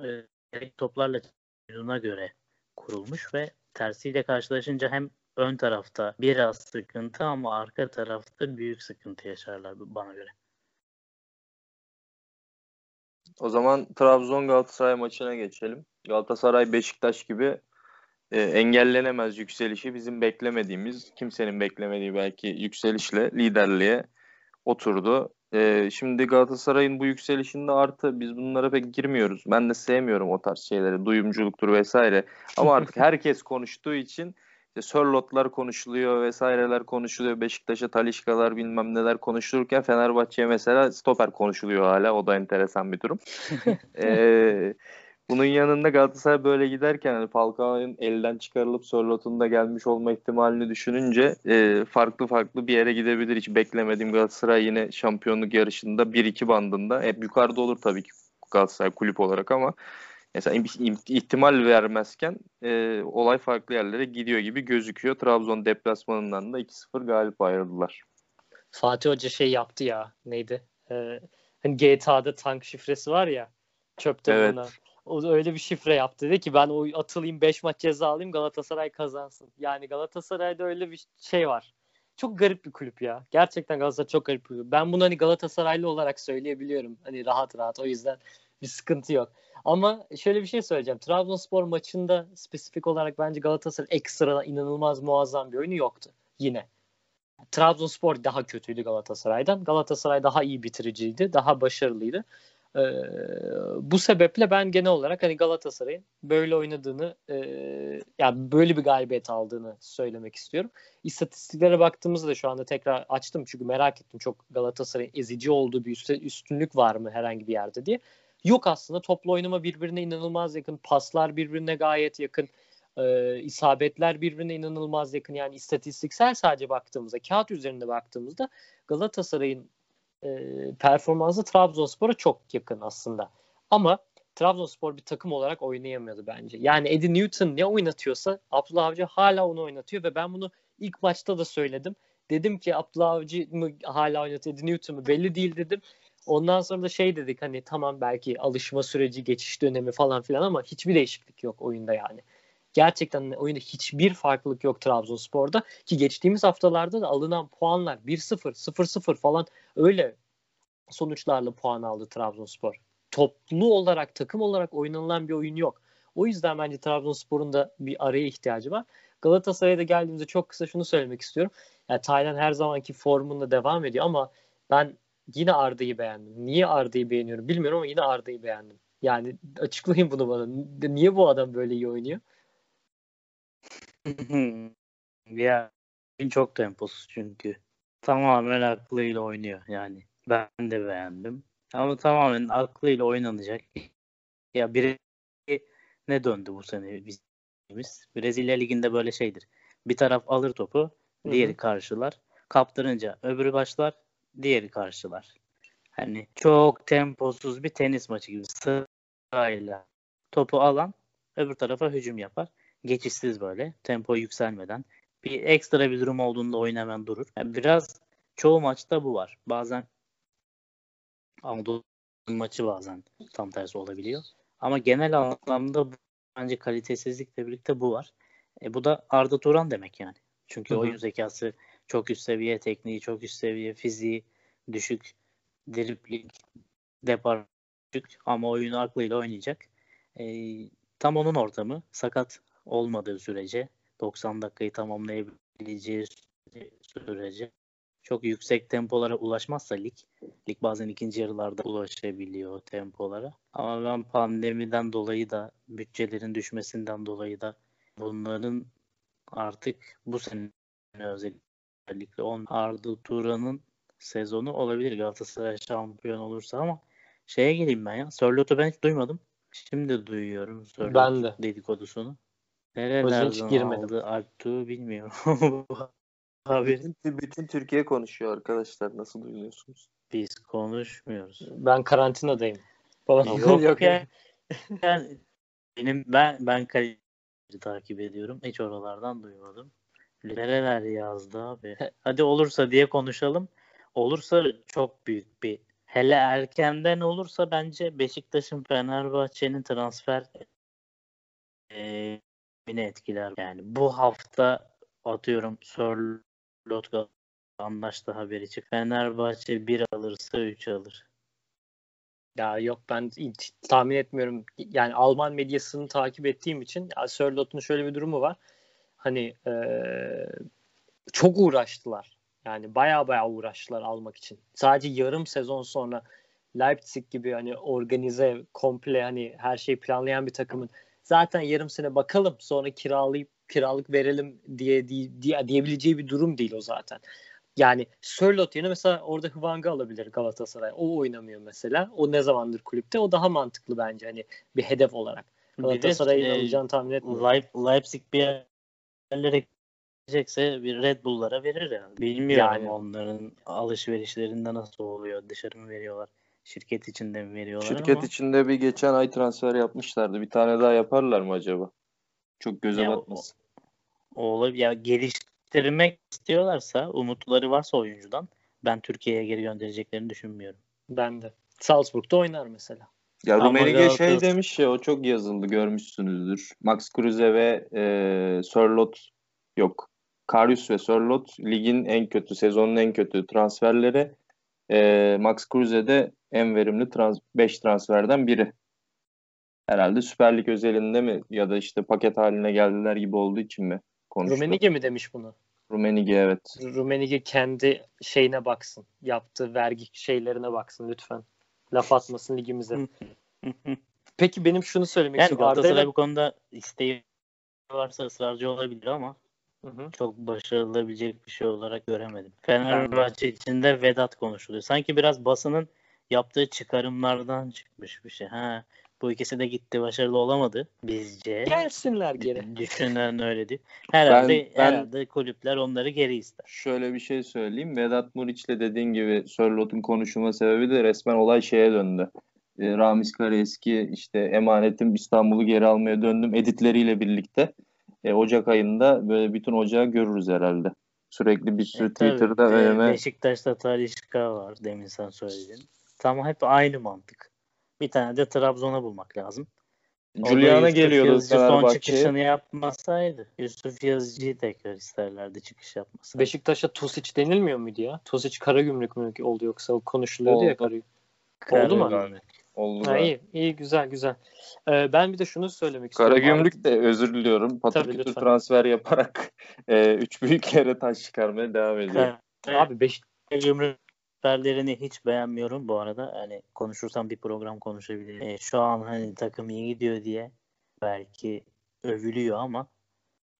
e, toplarla oyununa göre kurulmuş ve tersiyle karşılaşınca hem ön tarafta biraz sıkıntı ama arka tarafta büyük sıkıntı yaşarlar bana göre. O zaman Trabzon Galatasaray maçına geçelim. Galatasaray Beşiktaş gibi e, engellenemez yükselişi bizim beklemediğimiz, kimsenin beklemediği belki yükselişle liderliğe oturdu. Ee, şimdi Galatasaray'ın bu yükselişinde artı biz bunlara pek girmiyoruz. Ben de sevmiyorum o tarz şeyleri. Duyumculuktur vesaire. Ama artık herkes konuştuğu için işte Sörlotlar konuşuluyor vesaireler konuşuluyor. Beşiktaş'a Talişkalar bilmem neler konuşulurken Fenerbahçe'ye mesela stoper konuşuluyor hala. O da enteresan bir durum. ee, bunun yanında Galatasaray böyle giderken hani Falcao'nun elden çıkarılıp Sörlot'un da gelmiş olma ihtimalini düşününce e, farklı farklı bir yere gidebilir. Hiç beklemediğim Galatasaray yine şampiyonluk yarışında 1-2 bandında. Hep yukarıda olur tabii ki Galatasaray kulüp olarak ama mesela ihtimal vermezken e, olay farklı yerlere gidiyor gibi gözüküyor. Trabzon deplasmanından da 2-0 galip ayrıldılar. Fatih Hoca şey yaptı ya. Neydi? Ee, hani GTA'da tank şifresi var ya. Çöpte Evet. bulunan. O öyle bir şifre yaptı. Dedi ki ben o atılayım 5 maç ceza alayım Galatasaray kazansın. Yani Galatasaray'da öyle bir şey var. Çok garip bir kulüp ya. Gerçekten Galatasaray çok garip bir kulüp. Ben bunu hani Galatasaraylı olarak söyleyebiliyorum. Hani rahat rahat o yüzden bir sıkıntı yok. Ama şöyle bir şey söyleyeceğim. Trabzonspor maçında spesifik olarak bence Galatasaray ekstra inanılmaz muazzam bir oyunu yoktu. Yine. Trabzonspor daha kötüydü Galatasaray'dan. Galatasaray daha iyi bitiriciydi. Daha başarılıydı. Ee, bu sebeple ben genel olarak hani Galatasaray'ın böyle oynadığını e, yani böyle bir galibiyet aldığını söylemek istiyorum. İstatistiklere baktığımızda şu anda tekrar açtım çünkü merak ettim çok Galatasaray'ın ezici olduğu bir üstünlük var mı herhangi bir yerde diye. Yok aslında toplu oynama birbirine inanılmaz yakın. Paslar birbirine gayet yakın. E, isabetler birbirine inanılmaz yakın. Yani istatistiksel sadece baktığımızda, kağıt üzerinde baktığımızda Galatasaray'ın e, performansı Trabzonspor'a çok yakın aslında. Ama Trabzonspor bir takım olarak oynayamıyordu bence. Yani Eddie Newton ne oynatıyorsa Abdullah Avcı hala onu oynatıyor ve ben bunu ilk maçta da söyledim. Dedim ki Abdullah Avcı mı hala oynatıyor Eddie Newton mu belli değil dedim. Ondan sonra da şey dedik hani tamam belki alışma süreci, geçiş dönemi falan filan ama hiçbir değişiklik yok oyunda yani. Gerçekten oyunda hiçbir farklılık yok Trabzonspor'da ki geçtiğimiz haftalarda da alınan puanlar 1-0, 0-0 falan öyle sonuçlarla puan aldı Trabzonspor. Toplu olarak, takım olarak oynanılan bir oyun yok. O yüzden bence Trabzonspor'un da bir araya ihtiyacı var. Galatasaray'a da geldiğimizde çok kısa şunu söylemek istiyorum. Yani Taylan her zamanki formunda devam ediyor ama ben yine Arda'yı beğendim. Niye Arda'yı beğeniyorum bilmiyorum ama yine Arda'yı beğendim. Yani açıklayın bunu bana. Niye bu adam böyle iyi oynuyor? ya çok temposuz çünkü. Tamamen aklıyla oynuyor yani. Ben de beğendim. Ama tamamen aklıyla oynanacak. Ya biri ne döndü bu sene bizimiz? Brezilya Ligi'nde böyle şeydir. Bir taraf alır topu, diğeri Hı hı. karşılar. Kaptırınca öbürü başlar, diğeri karşılar. Hani çok temposuz bir tenis maçı gibi sırayla topu alan öbür tarafa hücum yapar. Geçişsiz böyle tempo yükselmeden. Bir ekstra bir durum olduğunda oyun hemen durur. Yani biraz çoğu maçta bu var. Bazen Anadolu maçı bazen tam tersi olabiliyor. Ama genel anlamda bence kalitesizlikle birlikte bu var. E, bu da Arda Turan demek yani. Çünkü Hı hı. oyun zekası çok üst seviye, tekniği çok üst seviye, fiziği düşük, dribling, depar düşük ama oyunu aklıyla oynayacak. E, tam onun ortamı. Sakat olmadığı sürece 90 dakikayı tamamlayabileceği sürece çok yüksek tempolara ulaşmazsa lig, lig bazen ikinci yarılarda ulaşabiliyor tempolara. Ama ben pandemiden dolayı da bütçelerin düşmesinden dolayı da bunların artık bu sene özellikle on Arda Turan'ın sezonu olabilir Galatasaray şampiyon olursa ama şeye geleyim ben ya. Sörlot'u ben hiç duymadım. Şimdi duyuyorum Sörlot Ben de. dedikodusunu. Nerelerden hiç girmedim. aldı Alptuğ bilmiyorum. Bu haberi Bütün, bütün Türkiye konuşuyor arkadaşlar. Nasıl duyuyorsunuz? biz konuşmuyoruz. Ben karantinadayım. Falan. Yok, ya. Yani benim ben ben kaleci takip ediyorum. Hiç oralardan duymadım. Nereler yazdı abi. Hadi olursa diye konuşalım. Olursa çok büyük bir hele erkenden olursa bence Beşiktaş'ın Fenerbahçe'nin transfer eee beni etkiler. Yani bu hafta atıyorum Sörlot anlaştı haberi çık. Fenerbahçe 1 alırsa 3 alır. Ya yok ben hiç tahmin etmiyorum. Yani Alman medyasını takip ettiğim için Sörlot'un şöyle bir durumu var. Hani eee, çok uğraştılar. Yani baya baya uğraştılar almak için. Sadece yarım sezon sonra Leipzig gibi hani organize, komple hani her şeyi planlayan bir takımın zaten yarım sene bakalım sonra kiralayıp kiralık verelim diye, diye, diye diyebileceği bir durum değil o zaten. Yani Sörlot yerine mesela orada Hwang'ı alabilir Galatasaray. O oynamıyor mesela. O ne zamandır kulüpte? O daha mantıklı bence hani bir hedef olarak. Galatasaray'ın e, alacağını tahmin etmiyorum. Leip- Leipzig bir yerlere gidecekse bir Red Bull'lara verir yani. Bilmiyorum Yani. onların alışverişlerinde nasıl oluyor. Dışarı mı veriyorlar? Şirket içinde mi veriyorlar Şirket ama içinde bir geçen ay transfer yapmışlardı. Bir tane daha yaparlar mı acaba? Çok göze Ya o- batmasın. o olabilir. Ya geliştirmek istiyorlarsa, umutları varsa oyuncudan ben Türkiye'ye geri göndereceklerini düşünmüyorum. Ben de. Salzburg'da oynar mesela. Ya Rummenigge şey demiş ya o çok yazıldı görmüşsünüzdür. Max Kruse ve e, Sörloth yok. Karius ve Sörloth ligin en kötü, sezonun en kötü transferleri. E, Max Kruse de en verimli 5 transferden biri. Herhalde Süper Lig özelinde mi ya da işte paket haline geldiler gibi olduğu için mi konuştu? Rummenigge mi demiş bunu? Rummenigge evet. Rummenigge kendi şeyine baksın. Yaptığı vergi şeylerine baksın lütfen. Laf atmasın ligimize. Peki benim şunu söylemek yani istiyorum. Galatasaray bu konuda isteği varsa ısrarcı olabilir ama Hı hı. çok başarılabilecek bir şey olarak göremedim. Fenerbahçe içinde Vedat konuşuluyor. Sanki biraz basının yaptığı çıkarımlardan çıkmış bir şey. Ha, bu ikisi de gitti başarılı olamadı bizce. Gelsinler geri. Düşünen öyle değil. Herhalde, Ben- ben- herhalde kulüpler onları geri ister. Şöyle bir şey söyleyeyim. Vedat Muriç'le dediğin gibi Sörloth'un konuşulma sebebi de resmen olay şeye döndü. E, Ramiz Karaeski işte emanetim İstanbul'u geri almaya döndüm editleriyle birlikte. E, Ocak ayında böyle bütün ocağı görürüz herhalde. Sürekli bir sürü E, tabii, Twitter'da e, öneme Beşiktaş'ta Talişka var demin sen söyledin. Tamam hep aynı mantık. Bir tane de Trabzon'a bulmak lazım. Julian'a Yazıcı son çıkışını yapmasaydı. Yusuf Yazıcı'yı tekrar isterlerdi çıkış yapmasaydı. Beşiktaş'a Tosic denilmiyor muydu ya? Tosic Karagümrük mü oldu yoksa o konuşuluyordu ya Oldu. Karagümrük. Oldu mu? Karagümrük. Oldu Ha, iyi, iyi güzel güzel. Ee, ben bir de şunu söylemek istiyorum. Karagümrük de özür diliyorum. Patır Tabii, kütür lütfen. transfer yaparak e, üç büyüklere taş çıkarmaya devam ediyor. Abi Beş Karagümrük transferlerini hiç beğenmiyorum bu arada. Hani konuşursam bir program konuşabilirim. E, şu an hani takım iyi gidiyor diye belki övülüyor ama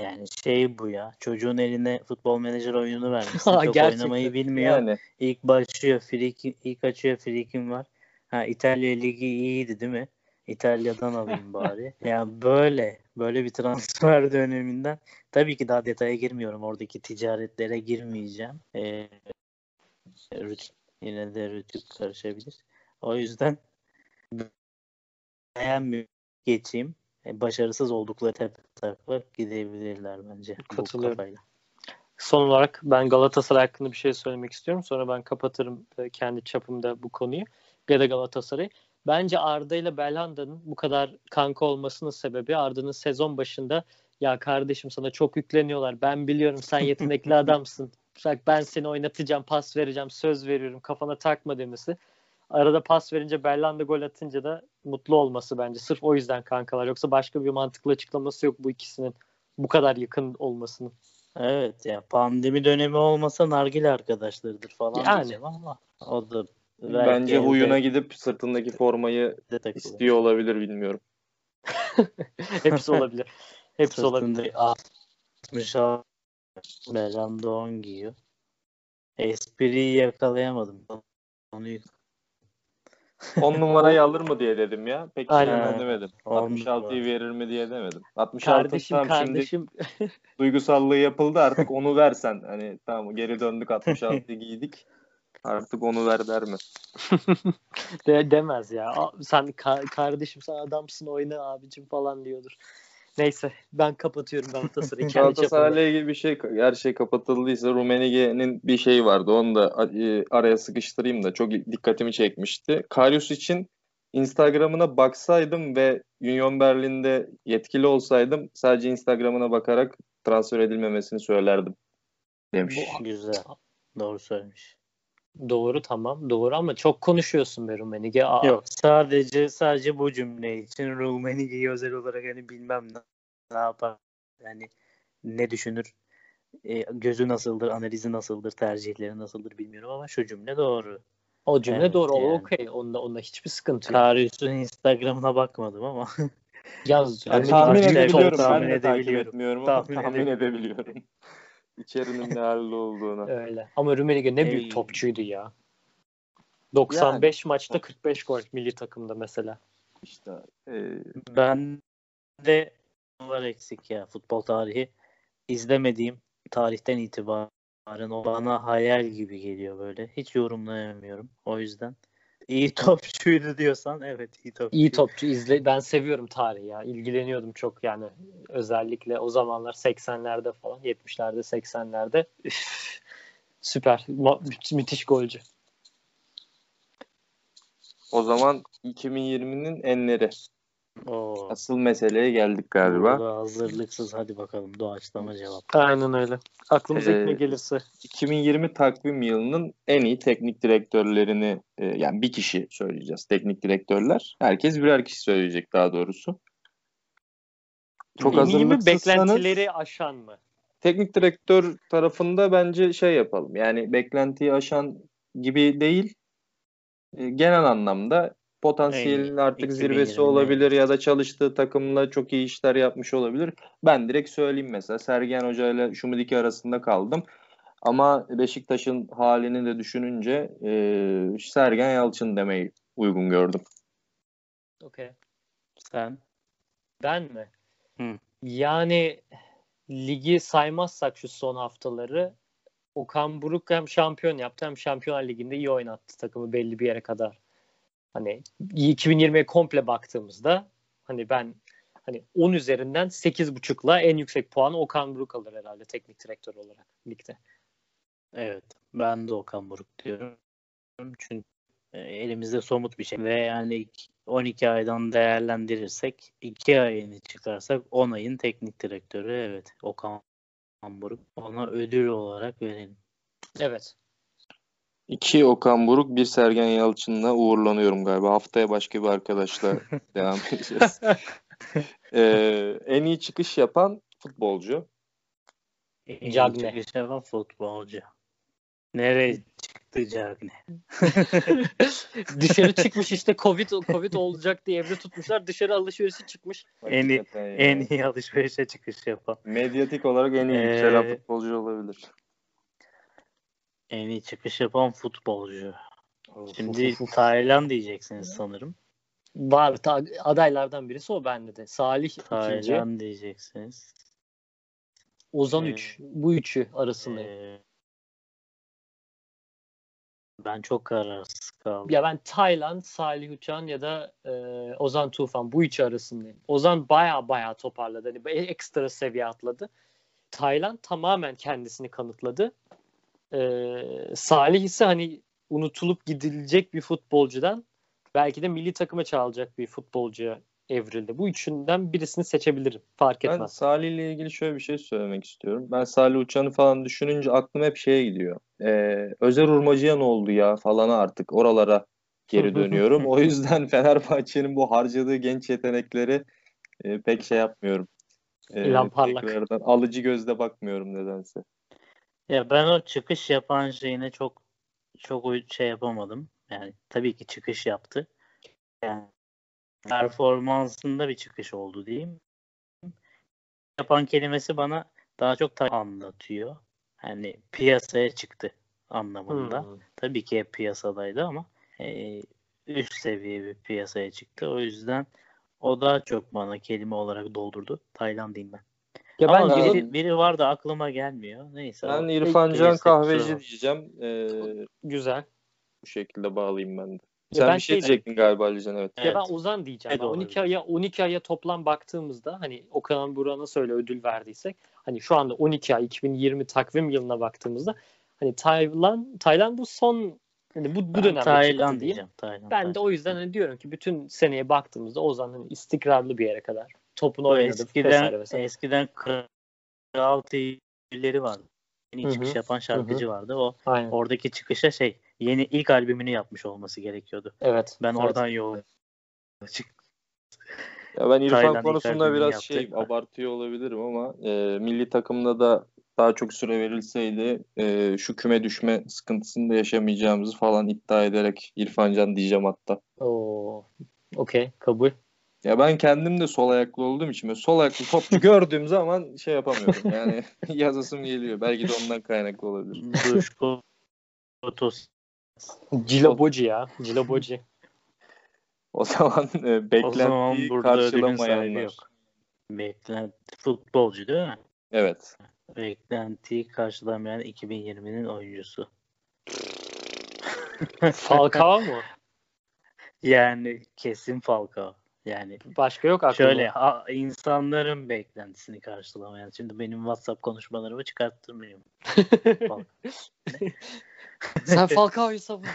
yani şey bu ya. Çocuğun eline futbol menajer oyununu vermişsin. Gerçekten. oynamayı bilmiyor. Yani İlk başlıyor friki, ilk açıyor frikim var. Ha İtalya ligi iyiydi değil mi? İtalya'dan alayım bari. ya böyle böyle bir transfer döneminden tabii ki daha detaya girmiyorum. Oradaki ticaretlere girmeyeceğim. Ee, yine de rütük karışabilir. O yüzden beğenmiyorum. Geçeyim. E, başarısız oldukları taklak gidebilirler bence. Katılıyorum. Son olarak ben Galatasaray hakkında bir şey söylemek istiyorum. Sonra ben kapatırım e, kendi çapımda bu konuyu. Ya da Galatasaray. Bence Arda ile Belhanda'nın bu kadar kanka olmasının sebebi Arda'nın sezon başında ya kardeşim sana çok yükleniyorlar. Ben biliyorum sen yetenekli adamsın. Bak ben seni oynatacağım, pas vereceğim, söz veriyorum. Kafana takma demesi. Arada pas verince Bellanda gol atınca da mutlu olması bence. Sırf o yüzden kankalar. Yoksa başka bir mantıklı açıklaması yok bu ikisinin bu kadar yakın olmasının. Evet ya pandemi dönemi olmasa nargile arkadaşlarıdır falan Yani. diyeceğim ama o da bence belki huyuna gidip sırtındaki formayı istiyor olabilir bilmiyorum. Hepsi olabilir. Hepsi olabilir. Sırtında 66 Belanda 10 giyiyor. Espriyi yakalayamadım. Konuyu 10 numarayı alır mı diye dedim ya. Pek Aynen. demedim. On 66'yı numara. verir mi diye demedim. 66 Kardeşim tamam şimdi kardeşim duygusallığı yapıldı artık onu versen. Hani tamam geri döndük 66'yı giydik. Artık onu ver der mi? de, demez ya. Sen ka- kardeşim sen adamsın oyna abicim falan diyordur. Neyse ben kapatıyorum Galatasaray'ı kendi. Galatasaray'la ilgili bir şey her şey kapatıldıysa Rummenigge'nin bir şeyi vardı. Onu da e, araya sıkıştırayım da çok dikkatimi çekmişti. Karius için Instagram'ına baksaydım ve Union Berlin'de yetkili olsaydım sadece Instagram'ına bakarak transfer edilmemesini söylerdim demiş. güzel. Doğru söylemiş. Doğru tamam doğru ama çok konuşuyorsun be Rumenige. Aa, Yok sadece sadece bu cümle için Rummenigge'yi özel olarak hani bilmem ne, ne yapar. Yani ne düşünür? E, gözü nasıldır, analizi nasıldır, tercihleri nasıldır bilmiyorum ama şu cümle doğru. O cümle Evet, doğru. Yani. okey. Onda, onda hiçbir sıkıntı yok. Karius'un Instagram'ına bakmadım ama Yaz. Yani tahmin edebiliyorum. tahmin edebiliyorum. Tahmin tahmin, edebiliyorum. İçerinin ne halde olduğunu. Öyle. Ama Rumenige ne Ey. büyük topçuydu ya. 95 maçta 45 gol milli takımda mesela. İşte e, ben de var eksik ya futbol tarihi. izlemediğim tarihten itibaren o bana hayal gibi geliyor böyle. Hiç yorumlayamıyorum. O yüzden iyi topçuydu diyorsan evet iyi topçu. İyi topçu izle ben seviyorum tarihi ya. İlgileniyordum çok yani. Özellikle o zamanlar 80'lerde falan 70'lerde 80'lerde üf, Süper. Ma- mü- müthiş golcü. O zaman 2020'nin enleri. Oo. Asıl meseleye geldik galiba. Burada hazırlıksız hadi bakalım doğaçlama cevap. Aynen öyle. Aklımıza Ee, ne gelirse. 2020 takvim yılının en iyi teknik direktörlerini e, yani bir kişi söyleyeceğiz teknik direktörler. Herkes birer kişi söyleyecek daha doğrusu. Çok En iyi mi hazırlıksızsanız beklentileri aşan mı? teknik direktör tarafında bence şey yapalım. Yani beklentiyi aşan gibi değil. e, genel anlamda potansiyelin artık zirvesi 2020'de. olabilir ya da çalıştığı takımla çok iyi işler yapmış olabilir. Ben direkt söyleyeyim mesela Sergen Hoca ile Şumidiki arasında kaldım. Ama Beşiktaş'ın halini de düşününce e, Sergen Yalçın demeyi uygun gördüm. Okey. Sen Ben mi? Hı. Yani ligi saymazsak şu son haftaları Okan Buruk hem şampiyon yaptı hem Şampiyonlar Ligi'nde iyi oynattı takımı belli bir yere kadar. Hani 2020'ye komple baktığımızda hani ben hani 10 üzerinden 8.5'la en yüksek puanı Okan Buruk alır herhalde teknik direktör olarak ligde. evet ben de Okan Buruk diyorum. Çünkü e, elimizde somut bir şey ve yani ilk 12 aydan değerlendirirsek 2 ayını çıkarsak 10 ayın teknik direktörü evet Okan Buruk. Ona ödül olarak verelim. Evet. İki Okan Buruk, bir Sergen Yalçın'la uğurlanıyorum galiba. Haftaya başka bir arkadaşla devam edeceğiz. Ee, en iyi çıkış yapan futbolcu. En iyi Cagne. çıkış yapan futbolcu. Nereye çıktı Cagne? Dışarı çıkmış işte Covid Covid olacak diye evde tutmuşlar. Dışarı alışverişe çıkmış. En iyi-. En iyi alışverişe çıkış yapan. Medyatik olarak en iyi Ee, futbolcu olabilir. En iyi çıkış yapan futbolcu. Şimdi Tayland diyeceksiniz sanırım. Var ta- adaylardan birisi o bende de. Salih ikinci. Tayland diyeceksiniz. Ozan Ee, 3. Bu üçü arasındayım. Ee, ben çok kararsız kaldım. Ya ben Tayland, Salih Uçan ya da e, Ozan Tufan bu üçü arasındayım. Ozan baya baya toparladı. Hani bir ekstra seviye atladı. Tayland tamamen kendisini kanıtladı. E, Salih ise hani unutulup gidilecek bir futbolcudan belki de milli takıma çağrılacak bir futbolcuya evrildi. Bu üçünden birisini seçebilirim. Fark Ben etmez. Salih ile ilgili şöyle bir şey söylemek istiyorum. Ben Salih Uçan'ı falan düşününce aklım hep şeye gidiyor. Ee, Özer Urmacı'ya ne oldu ya falana artık oralara geri dönüyorum. o yüzden Fenerbahçe'nin bu harcadığı genç yetenekleri e, pek şey yapmıyorum. Ee, İlhan Parlak. tekrardan alıcı gözle bakmıyorum nedense. Ya ben o çıkış yapan şeyine çok çok şey yapamadım. Yani tabii ki çıkış yaptı. Yani performansında bir çıkış oldu diyeyim. Yapan kelimesi bana daha çok ta- anlatıyor. Yani piyasaya çıktı anlamında. Hmm. Tabii ki hep piyasadaydı ama e, üst seviye bir piyasaya çıktı. O yüzden o daha çok bana kelime olarak doldurdu. Tayland diyeyim ben. Ya Ama ben biri, biri var da aklıma gelmiyor. Neyse. Ben o- İrfan Can Kahveci diyeceğim. Ee, güzel. bu şekilde bağlayayım ben de. Ya Sen ben bir şey şey- diyecektin galiba Alican evet. Ya Evet. ben Ozan diyeceğim. Evet, Ben olabilir. 12 aya 12 aya toplam baktığımızda hani Okan Burak'a söyle ödül verdiysek hani şu anda 12 ay 2020 takvim yılına baktığımızda hani Tayland Tayland bu son hani bu bu dönemde Tayland diyeceğim. Tayland, Ben de Tayland. o yüzden hani diyorum ki bütün seneye baktığımızda Ozan hani istikrarlı bir yere kadar topunu O oynadı eskiden vesaire eskiden kral TV'leri vardı. Yeni Hı hı, çıkış yapan şarkıcı vardı. O Aynen. oradaki çıkışa şey yeni ilk albümünü yapmış olması gerekiyordu. Evet. Ben evet. oradan yola çıktım. Ya ben İrfan Tayland konusunda biraz yaptı. şey abartıyor olabilirim ama e, milli takımda da daha çok süre verilseydi e, şu küme düşme sıkıntısını da yaşamayacağımızı falan iddia ederek İrfan Can diyeceğim hatta. Oo. Okey, kabul. Ya ben kendim de sol ayaklı olduğum için sol ayaklı topçu gördüğüm zaman şey yapamıyorum. Yani yazasım geliyor. Belki de ondan kaynaklı olabilir. Duşko Otos. Cilaboci ya. Cilaboci. O zaman e, O zaman beklentiyi burada ödülün sahibi karşılamayanlar. yok. Beklenti futbolcu değil mi? Evet. Beklentiyi karşılamayan 2020'nin oyuncusu. Falcao mu? Yani kesin Falcao. Yani Başka yok aklımda. şöyle ha, insanların beklentisini karşılamayan. Şimdi benim WhatsApp konuşmalarımı çıkarttırmayayım. Sen Falcao'yu savun.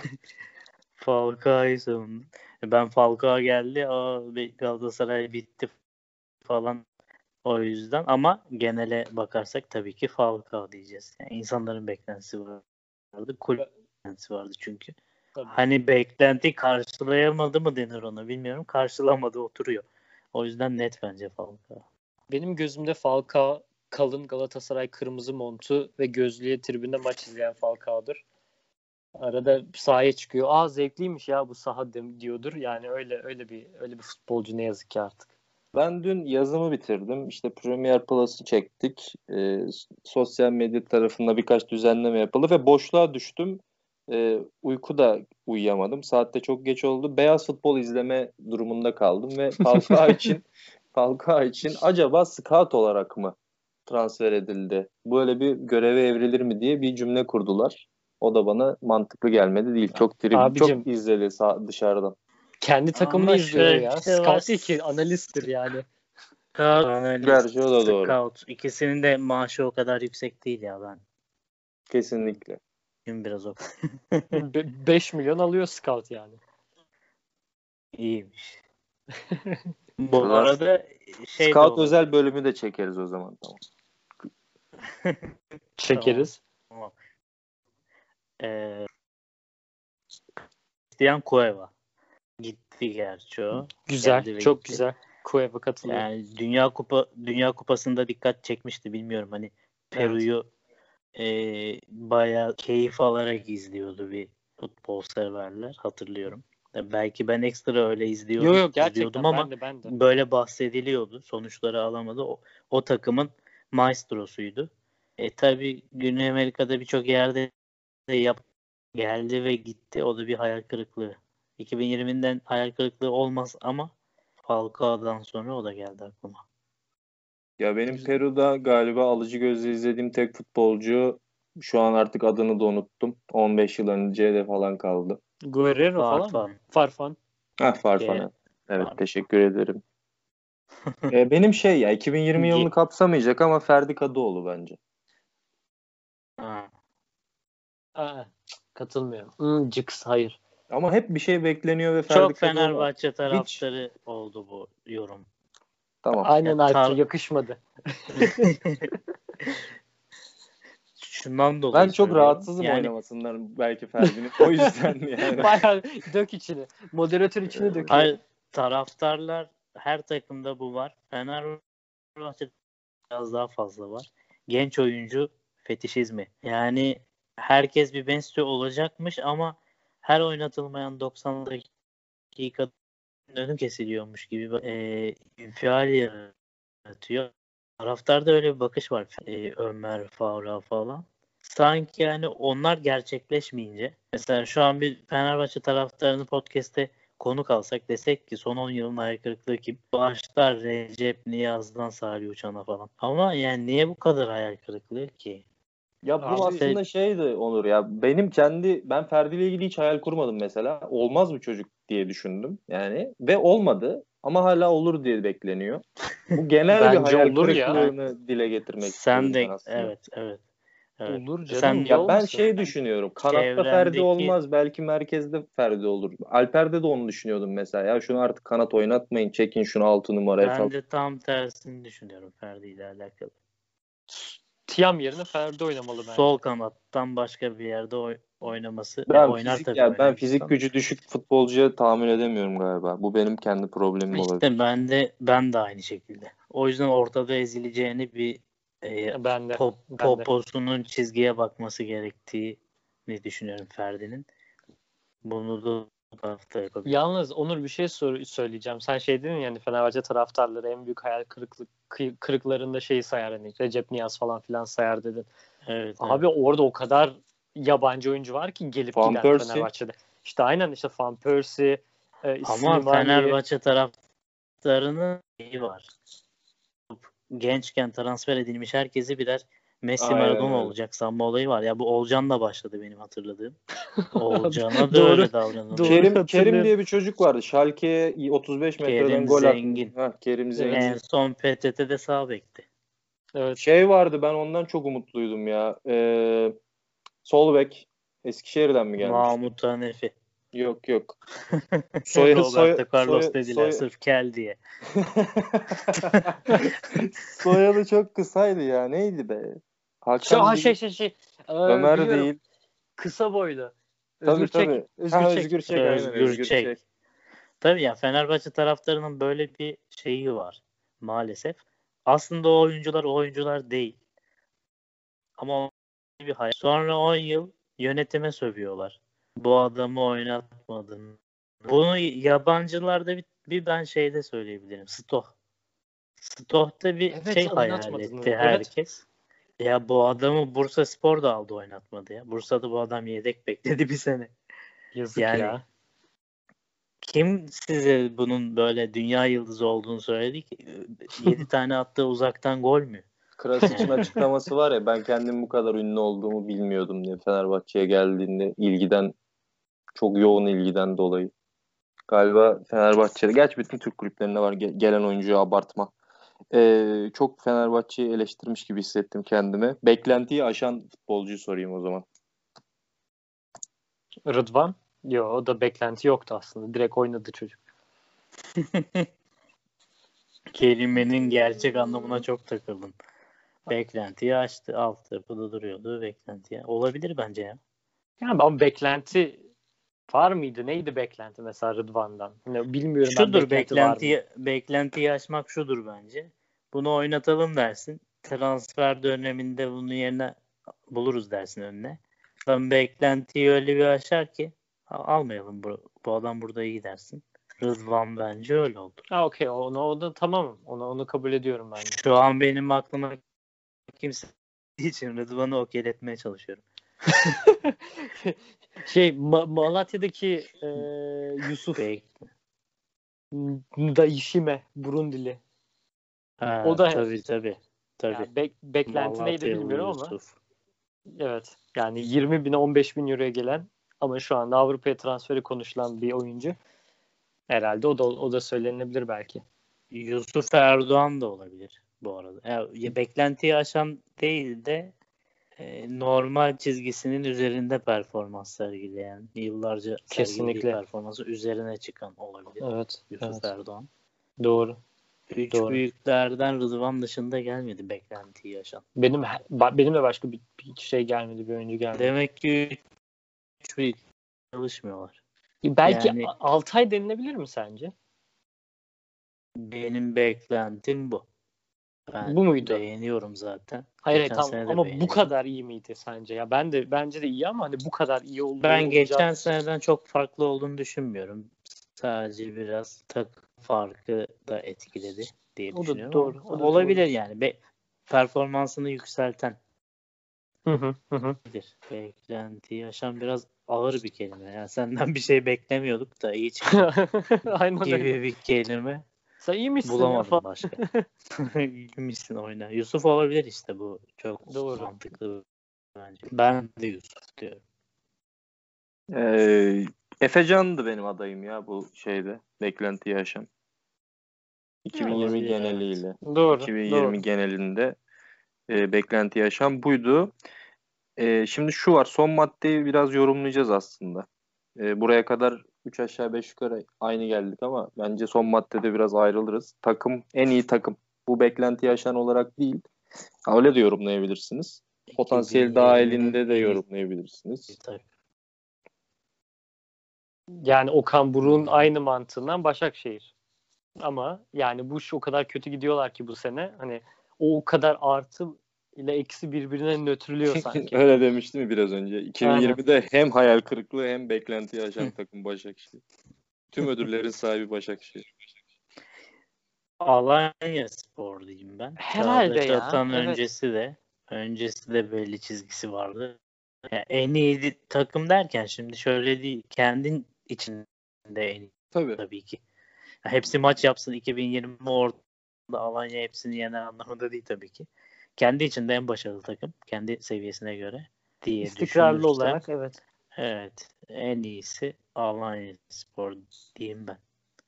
Falcao'yu savundum. Ben Falcao geldi. Aa, Galatasaray bitti falan o yüzden ama genele bakarsak tabii ki Falcao diyeceğiz. Yani insanların beklentisi vardı. Kulüp beklentisi vardı çünkü. Tabii. Hani beklenti karşılayamadı mı denir ona bilmiyorum. Karşılamadı oturuyor. O yüzden net bence Falcao. Benim gözümde Falcao kalın Galatasaray kırmızı montu ve gözlüğe tribünde maç izleyen Falcao'dur. Arada sahaya çıkıyor. Aa zevkliymiş ya bu saha diyordur. Yani öyle öyle bir öyle bir futbolcu ne yazık ki artık. Ben dün yazımı bitirdim. İşte Premier Plus'ı çektik. Ee, sosyal medya tarafında birkaç düzenleme yapıldı ve boşluğa düştüm. Ee, uyku da uyuyamadım. Saatte çok geç oldu. Beyaz futbol izleme durumunda kaldım ve Falcao için Falcao için acaba scout olarak mı transfer edildi? Böyle bir göreve evrilir mi diye bir cümle kurdular. O da bana mantıklı gelmedi değil. Çok tribün, Abicim. çok izledi sağ, dışarıdan. Kendi takımını izliyor şöyle ya. şey. Scout değil ki analisttir yani. Scout, analist, Gerçi o da doğru. Scout. İkisinin de maaşı o kadar yüksek değil ya ben. Kesinlikle. Şimdi biraz o 5 milyon alıyor scout yani. iyiymiş. Bu arada şey Scout özel bölümü de çekeriz o zaman. Tamam. Çekeriz. Tamam. Ee, Christian Cueva gitti gerçi o. Güzel. Geldi Çok gitti. güzel. Cueva katılıyor. Yani Dünya Kupa Dünya Kupası'nda dikkat çekmişti bilmiyorum hani Peru'yu e, bayağı keyif alarak izliyordu bir futbol severler hatırlıyorum. Ya belki ben ekstra öyle izliyordum, Yo yo gerçekten izliyordum ama ben de ben de. böyle bahsediliyordu. Sonuçları alamadı. O, o takımın maestrosuydu. E tabi Güney Amerika'da birçok yerde de yap geldi ve gitti. O da bir hayal kırıklığı. 2020'den hayal kırıklığı olmaz ama Falcao'dan sonra o da geldi aklıma. Ya benim Peru'da galiba alıcı gözle izlediğim tek futbolcu şu an artık adını da unuttum. 15 yıl önce de falan kaldı. Guerrero falan mı? Farfan. Farfan. Ha Farfan. Evet. Evet Farfan. teşekkür ederim. E, benim şey ya 2020 yılını kapsamayacak ama Ferdi Kadıoğlu bence. Ha. Aa, katılmıyorum. Hmm, Cıks hayır. Ama hep bir şey bekleniyor ve Ferdi Çok Kadıoğlu- Fenerbahçe taraftarı oldu bu yorum. Tamam. Aynen Alp'e tar- yakışmadı. Şundan dolayı Ben çok rahatsızım Yani oynamasından belki Ferdi'nin. O yüzden yani. Bayağı dök içini. Moderatör içini döküyor. Hayır, taraftarlar her takımda bu var. Fenerbahçe biraz daha fazla var. Genç oyuncu fetişizmi. Yani herkes bir Benstö olacakmış ama her oynatılmayan 90 dakika önü kesiliyormuş gibi e, infial yaratıyor. Taraftarda öyle bir bakış var. E, Ömer, Favra falan. Sanki yani onlar gerçekleşmeyince mesela şu an bir Fenerbahçe taraftarını podcast'te konuk alsak desek ki son 10 yılın hayal kırıklığı kim? Başlar Recep Niyaz'dan Salih Uçan'a falan. Ama yani niye bu kadar hayal kırıklığı ki? Ya bu Abi- aslında şeydi Onur ya benim kendi ben Ferdi ile ilgili hiç hayal kurmadım mesela. Olmaz bu çocuk diye düşündüm yani ve olmadı ama hala olur diye bekleniyor. Bu genel bir hayal olur ya. kırıklığını dile getirmek Sen de aslında. evet evet. evet. Olur canım. Sen ya Ya ben şey düşünüyorum. Kanatta Çevrendeki- Ferdi olmaz. Belki merkezde Ferdi olur. Alper'de de onu düşünüyordum mesela. Ya şunu artık kanat oynatmayın. Çekin şunu 6 numaraya Ben falan. de tam tersini düşünüyorum Ferdi ile alakalı. Tiam yerine Ferdi oynamalı bence. Sol kanattan başka bir yerde oy- oynaması Ben, oynar fizik, tabii ya ben fizik insan. gücü düşük futbolcuya tahammül edemiyorum galiba. Bu benim kendi problemim olabilir. İşte ben de ben de aynı şekilde. O yüzden ortada ezileceğini bir e, Ben de. pop, ben de. poposunun çizgiye bakması gerektiğini düşünüyorum Ferdi'nin. Bunu da hafta yapabilir. Yalnız Onur bir şey sor- söyleyeceğim. Sen şey dedin ya, yani Fenerbahçe taraftarları en büyük hayal kırıklık kı- kırıklarında şeyi sayar hani Recep Niyaz falan filan sayar dedin. Evet, Abi orada o kadar yabancı oyuncu var ki gelip Van giden Persie. Fenerbahçe'de. İşte aynen işte Van Persie, e, Ama Slimani, Fenerbahçe taraftarının şeyi var. Gençken transfer edilmiş herkesi birer Messi Aynen Maradona olacak sanma olayı var. Ya bu Olcan'la başladı benim hatırladığım. Olcan'a da Doğru. öyle davranıldı. Kerim, Kerim diye bir çocuk vardı. Schalke'ye 35 metreden Kerim gol Zengin. attı. Ha, Kerim Zengin. En son PTT'de sağ bekti. Evet. Şey vardı ben ondan çok umutluydum ya. Ee, sol bek. Eskişehir'den mi gelmiş? Mahmut Hanefi. Yok yok. Soyadı Roberto Carlos soy- dediler soy- sırf kel diye. soyadı çok kısaydı ya. Neydi be? Hakan Şey, ha, değil, şey şey şey. Ee, Ömer biliyorum. değil. Kısa boylu. Tabii, Özgür Çek. tabii. Özgür Ha, Çek. Özgür Çek. aynen, Özgür Özgür Çek. Çek. Tabii ya Fenerbahçe taraftarının böyle bir şeyi var maalesef. Aslında o oyuncular o oyuncular değil. Ama bir hayal. Sonra 10 yıl yönetime sövüyorlar. Bu adamı oynatmadın. Bunu yabancılarda bir, bir ben şeyde söyleyebilirim. Stoh. Stoh'ta bir Evet, şey hayal etti onu. Evet. Ya bu adamı Bursa Spor da aldı oynatmadı ya. Bursa'da bu adam yedek bekledi bir sene. Yazık Yani- ya. Kim size bunun böyle dünya yıldızı olduğunu söyledi ki? 7 tane attığı uzaktan gol mü? Krasic'in açıklaması var ya ben kendim bu kadar ünlü olduğumu bilmiyordum diye Fenerbahçe'ye geldiğinde ilgiden çok yoğun ilgiden dolayı. Galiba Fenerbahçe'de gerçi bütün Türk kulüplerinde var ge- gelen oyuncuyu abartma. Ee, çok Fenerbahçe'yi eleştirmiş gibi hissettim kendimi. Beklentiyi aşan futbolcuyu sorayım o zaman. Rıdvan? Yo o da beklenti yoktu aslında. Direkt oynadı çocuk. Kelimenin gerçek anlamına çok takıldım. Beklentiyi açtı. Alt tarafı duruyordu beklentiye. Olabilir bence ya. Yani ama beklenti var mıydı? Neydi beklenti mesela Rıdvan'dan? Yine bilmiyorum ben Şudur beklenti var mı? beklentiyi, beklentiyi aşmak şudur bence. Bunu oynatalım dersin. Transfer döneminde bunun yerine buluruz dersin önüne. Sen beklentiyi öyle bir aşar ki "Al- almayalım bu, bu adam burada iyi dersin. Rıdvan bence öyle oldu. Ha okey onu, onu tamam. Onu, onu kabul ediyorum ben de. Şu an benim aklıma kimse için Rıdvan'ı okeyletmeye çalışıyorum. Şey Ma- Malatya'daki e, Yusuf Bek- Daishime Burundili. Ha, O da- tabii tabii. Tabii. Yani bek- beklenti neydi Malatyalı bilmiyorum ama Yusuf. evet. Yani 20 bine 15 bin euroya gelen ama şu anda Avrupa'ya transferi konuşulan bir oyuncu. Herhalde o da o da söylenebilir belki. Yusuf Erdoğan da olabilir bu arada. Ya, ya beklentiyi aşan değil de e, normal çizgisinin üzerinde performans sergileyen, yıllarca Kesinlikle. performansı üzerine çıkan olabilir Evet. Yusuf evet. Erdoğan. Doğru. Üç Doğru. büyüklerden Rıdvan dışında gelmedi beklentiyi yaşan. Benim benim de başka bir, bir şey gelmedi, bir oyuncu gelmedi. Demek ki üç büyük çalışmıyorlar. Belki Yani- yani... Altay denilebilir mi sence? Benim beklentim bu. Ben Bu muydu? beğeniyorum zaten. Hayır Geçen tamam ama bu kadar iyi miydi sence? Ya ben de bence de iyi ama hani bu kadar iyi olduğu Ben olacağı- geçen seneden çok farklı olduğunu düşünmüyorum. Sadece biraz takım farkı da etkiledi diye O da düşünüyorum. doğru, ama o da olabilir yani. Be performansını yükselten Hı hı, hı. Beklenti yaşam biraz ağır bir kelime. Yani senden bir şey beklemiyorduk da iyi çıktı Aynen öyle. gibi bir kelime. Sen iyi misin ya Bulamadım falan. başka. İyi misin oyna. Yusuf olabilir işte bu. Çok Doğru. mantıklı bence. Ben de Yusuf diyorum. Ee, Efecan'dı benim adayım ya bu şeyde. Beklentiyi aşan. 2020 olabilir, geneliyle. Doğru. 2020 doğru. genelinde e, beklenti yaşam buydu. E, şimdi şu var son maddeyi biraz yorumlayacağız aslında. E, buraya kadar 3 aşağı 5 yukarı aynı geldik ama bence son maddede biraz ayrılırız. Takım en iyi takım. Bu beklenti yaşayan olarak değil. Öyle de yorumlayabilirsiniz. Potansiyel 2020 dahilinde de yorumlayabilirsiniz. Yani Okan Buruk'un aynı mantığından Başakşehir. Ama yani bu iş o kadar kötü gidiyorlar ki bu sene. Hani o kadar artı ile eksi birbirine nötrlüyor sanki. Öyle demiştim mi biraz önce. 2020'de hem hayal kırıklığı hem beklenti yaşayan takım Başakşehir. Tüm ödüllerin sahibi Başakşehir. Alanya Spor diyeyim ben. Herhalde Çağdaş ya, Atan evet. öncesi de öncesi de belli çizgisi vardı. Yani en iyi takım derken şimdi şöyle değil. Kendin içinde en iyi Tabii. tabii ki. Ya hepsi maç yapsın 2020 orada Alanya hepsini yener anlamında değil tabii ki. Kendi içinde en başarılı takım. Kendi seviyesine göre diye İstikrarlı olarak evet. Evet. En iyisi Alanya Spor diyeyim ben.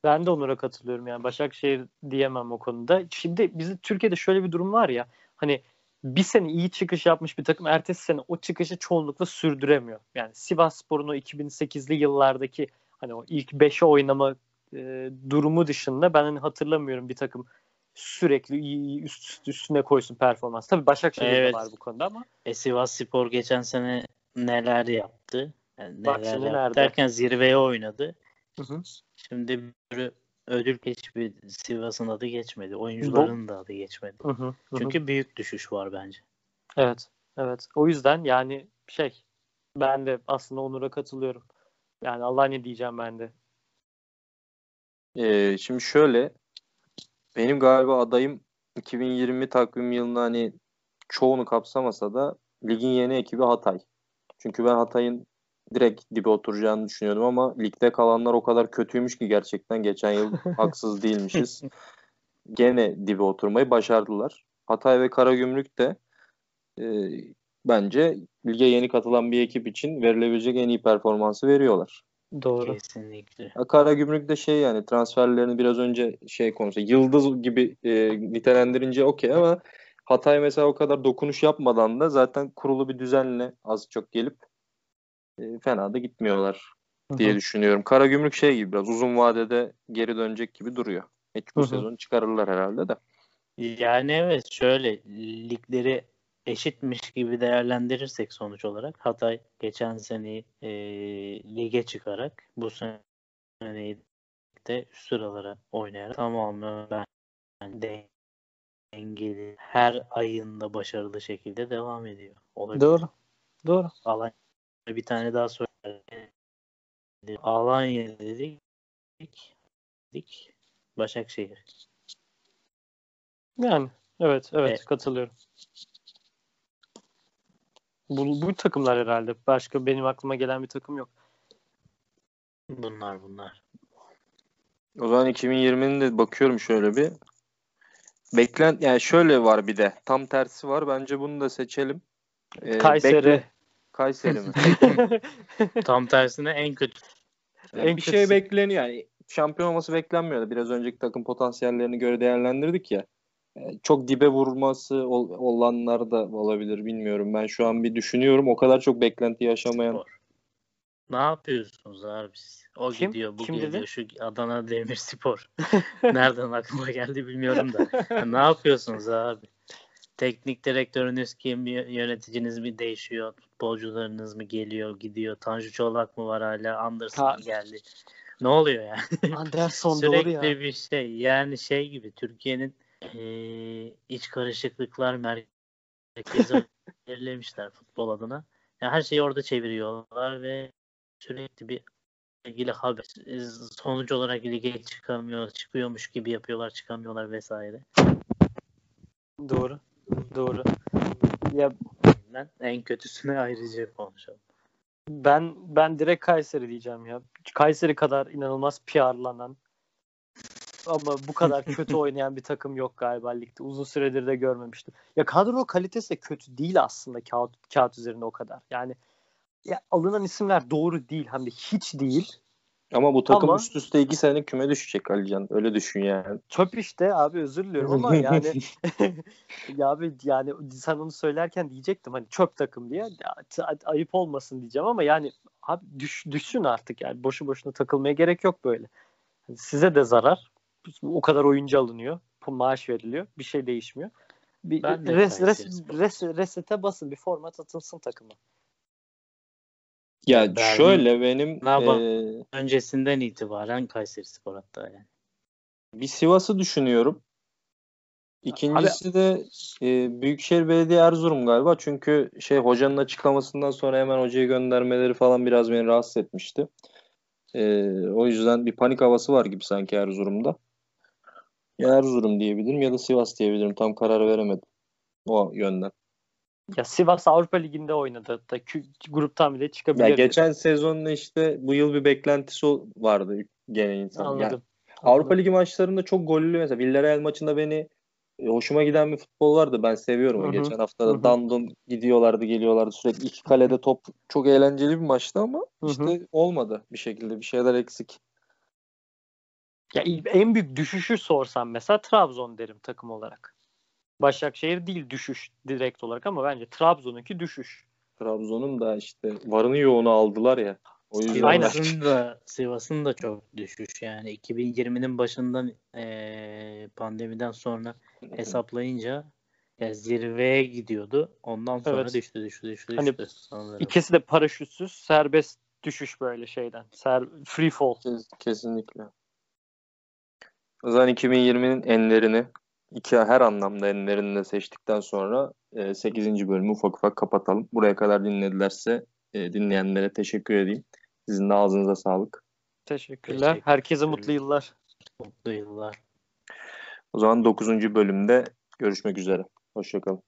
Ben de Onur'a katılıyorum yani Başakşehir diyemem o konuda. Şimdi bizim Türkiye'de şöyle bir durum var ya hani bir sene iyi çıkış yapmış bir takım ertesi sene o çıkışı çoğunlukla sürdüremiyor. Yani Sivas Spor'un o 2008'li yıllardaki hani o ilk 5'e oynama e, durumu dışında ben hani hatırlamıyorum bir takım sürekli iyi, üst üstüne koysun performans. Tabii Başakşehir'de Evet. var bu konuda ama E Sivas Spor geçen sene neler yaptı? Yani Bak neler şimdi yaptı nerede? derken zirveye oynadı. Hı hı. Şimdi bir ödül hiçbir Sivas'ın adı geçmedi. Oyuncuların da adı geçmedi. Hı hı, hı hı. Çünkü büyük düşüş var bence. Evet. Evet. O yüzden yani şey ben de aslında Onur'a katılıyorum. Yani Allah ne diyeceğim ben de. Ee, şimdi şöyle benim galiba adayım 2020 takvim yılında hani çoğunu kapsamasa da ligin yeni ekibi Hatay. Çünkü ben Hatay'ın direkt dibe oturacağını düşünüyordum ama ligde kalanlar o kadar kötüymüş ki gerçekten geçen yıl haksız değilmişiz. Gene dibe oturmayı başardılar. Hatay ve Karagümrük de e, bence lige yeni katılan bir ekip için verilebilecek en iyi performansı veriyorlar. Doğru. Kesinlikle. Ya Karagümrük de şey yani transferlerini biraz önce şey konusu yıldız gibi e, nitelendirince okey ama Hatay mesela o kadar dokunuş yapmadan da zaten kurulu bir düzenle az çok gelip e, fena da gitmiyorlar diye Hı hı. düşünüyorum. Karagümrük şey gibi biraz uzun vadede geri dönecek gibi duruyor. Hiç bu Hı hı. sezon çıkarırlar herhalde de. Yani evet şöyle ligleri eşitmiş gibi değerlendirirsek sonuç olarak Hatay geçen seneyi e, lige çıkarak bu seneyi de üst sıralara oynayarak tamamen ben dengeli her ayında başarılı şekilde devam ediyor. Olabilir. Doğru. Doğru. Alanya bir tane daha söyledim. Alanya dedik. dedik. Başakşehir. Yani evet evet Evet. katılıyorum. Bu, bu takımlar herhalde. Başka benim aklıma gelen bir takım yok. Bunlar bunlar. O zaman 2020'nin de bakıyorum şöyle bir. Beklent yani şöyle var bir de. Tam tersi var. Bence bunu da seçelim. Ee, Kayseri. bekle- Kayseri mi? Tam tersine en kötü. Yani En bir kötüsü. şey bekleniyor. Yani şampiyon olması beklenmiyordu. Biraz önceki takım potansiyellerini göre değerlendirdik ya. Ee, Çok dibe vurması ol- olanlar da olabilir bilmiyorum. Ben şu an bir düşünüyorum. O kadar çok beklenti yaşamayan. Spor. Ne yapıyorsunuz abi siz? O Kim? gidiyor, bu Kim geliyor. dedi? Şu Adana Demirspor. Nereden aklıma geldi bilmiyorum da. Ne yapıyorsunuz abi? Teknik direktörünüz kim? yö- Yöneticiniz mi değişiyor? Futbolcularınız mı geliyor, gidiyor? Tanju Çolak mı var hala? Anderson Ha. mı geldi? Ne oluyor yani? Anderson Sürekli doğru ya. bir şey. Yani şey gibi Türkiye'nin eee, iç karışıklıklar merkezi belirlemişler futbol adına. Yani her şeyi orada çeviriyorlar ve sürekli bir ilgili haber e, sonuç olarak lige çıkamıyor, çıkıyormuş gibi yapıyorlar, çıkamıyorlar vesaire. Doğru. Doğru. Ya Ben en kötüsüne ayrıca konuşalım. ben ben direkt Kayseri diyeceğim ya. Kayseri kadar inanılmaz PR'lanan ama bu kadar kötü oynayan bir takım yok galiba ligde. Uzun süredir de görmemiştim. Ya kadro kalitesi de kötü değil aslında kağıt, kağıt üzerinde o kadar. Yani ya alınan isimler doğru değil hem de hiç değil. Ama bu takım Ama- üst üste iki sene küme düşecek Alican. Öyle düşün yani. Çöp işte abi özür diliyorum ama yani ya abi yani sen onu söylerken diyecektim hani çöp takım diye ayıp olmasın diyeceğim ama yani abi düş, düşsün artık yani boşu boşuna takılmaya gerek yok böyle. Hani size de zarar. O kadar oyuncu alınıyor. bu Maaş veriliyor. Bir şey değişmiyor. Bir Ben de res, res, res, resete basın bir format atılsın takıma. Ya Ben- şöyle benim eee, Öncesinden itibaren Kayseri Spor hatta yani. bir Sivas'ı düşünüyorum. İkincisi de e, Büyükşehir Belediye Erzurum galiba. Çünkü şey hocanın açıklamasından sonra hemen hocayı göndermeleri falan biraz beni rahatsız etmişti. E, o yüzden bir panik havası var gibi sanki Erzurum'da. Ya Erzurum diyebilirim ya da Sivas diyebilirim. Tam karar veremedim. O yönden. Ya Sivas Avrupa Ligi'nde oynadı. Da kü- gruptan bile Ya çıkabilir. geçen sezonda işte bu yıl bir beklentisi vardı gene insan. Yani Anladım. Avrupa Ligi maçlarında çok gollü mesela Villarreal maçında beni e, hoşuma giden bir futbol vardı. Ben seviyorum. Hı hı. Geçen hafta da hı. Dandon gidiyorlardı geliyorlardı sürekli. iki kalede top çok eğlenceli bir maçtı ama Hı hı. işte olmadı bir şekilde. Bir şeyler eksik. Ya en büyük düşüşü sorsam mesela Trabzon derim takım olarak. Başakşehir değil düşüş direkt olarak ama bence Trabzon'unki düşüş. Trabzon'un da işte varını yoğunu aldılar ya. O yüzden. Sivas'ın da Sivas'ın da çok düşüş yani 2020'nin başından eee, pandemiden sonra hesaplayınca ya zirveye gidiyordu. Ondan sonra Evet. düştü düştü düştü Hani düştü sanırım. İkisi de paraşütsüz serbest düşüş böyle şeyden. Ser, free fall. Kes- kesinlikle. O zaman 2020'nin enlerini iki her anlamda enlerini de seçtikten sonra 8. bölümü ufak ufak kapatalım. Buraya kadar dinledilerse e, dinleyenlere teşekkür edeyim. Sizin de ağzınıza sağlık. Teşekkürler. Teşekkür Herkese mutlu yıllar. Mutlu yıllar. O zaman 9. bölümde görüşmek üzere. Hoşçakalın.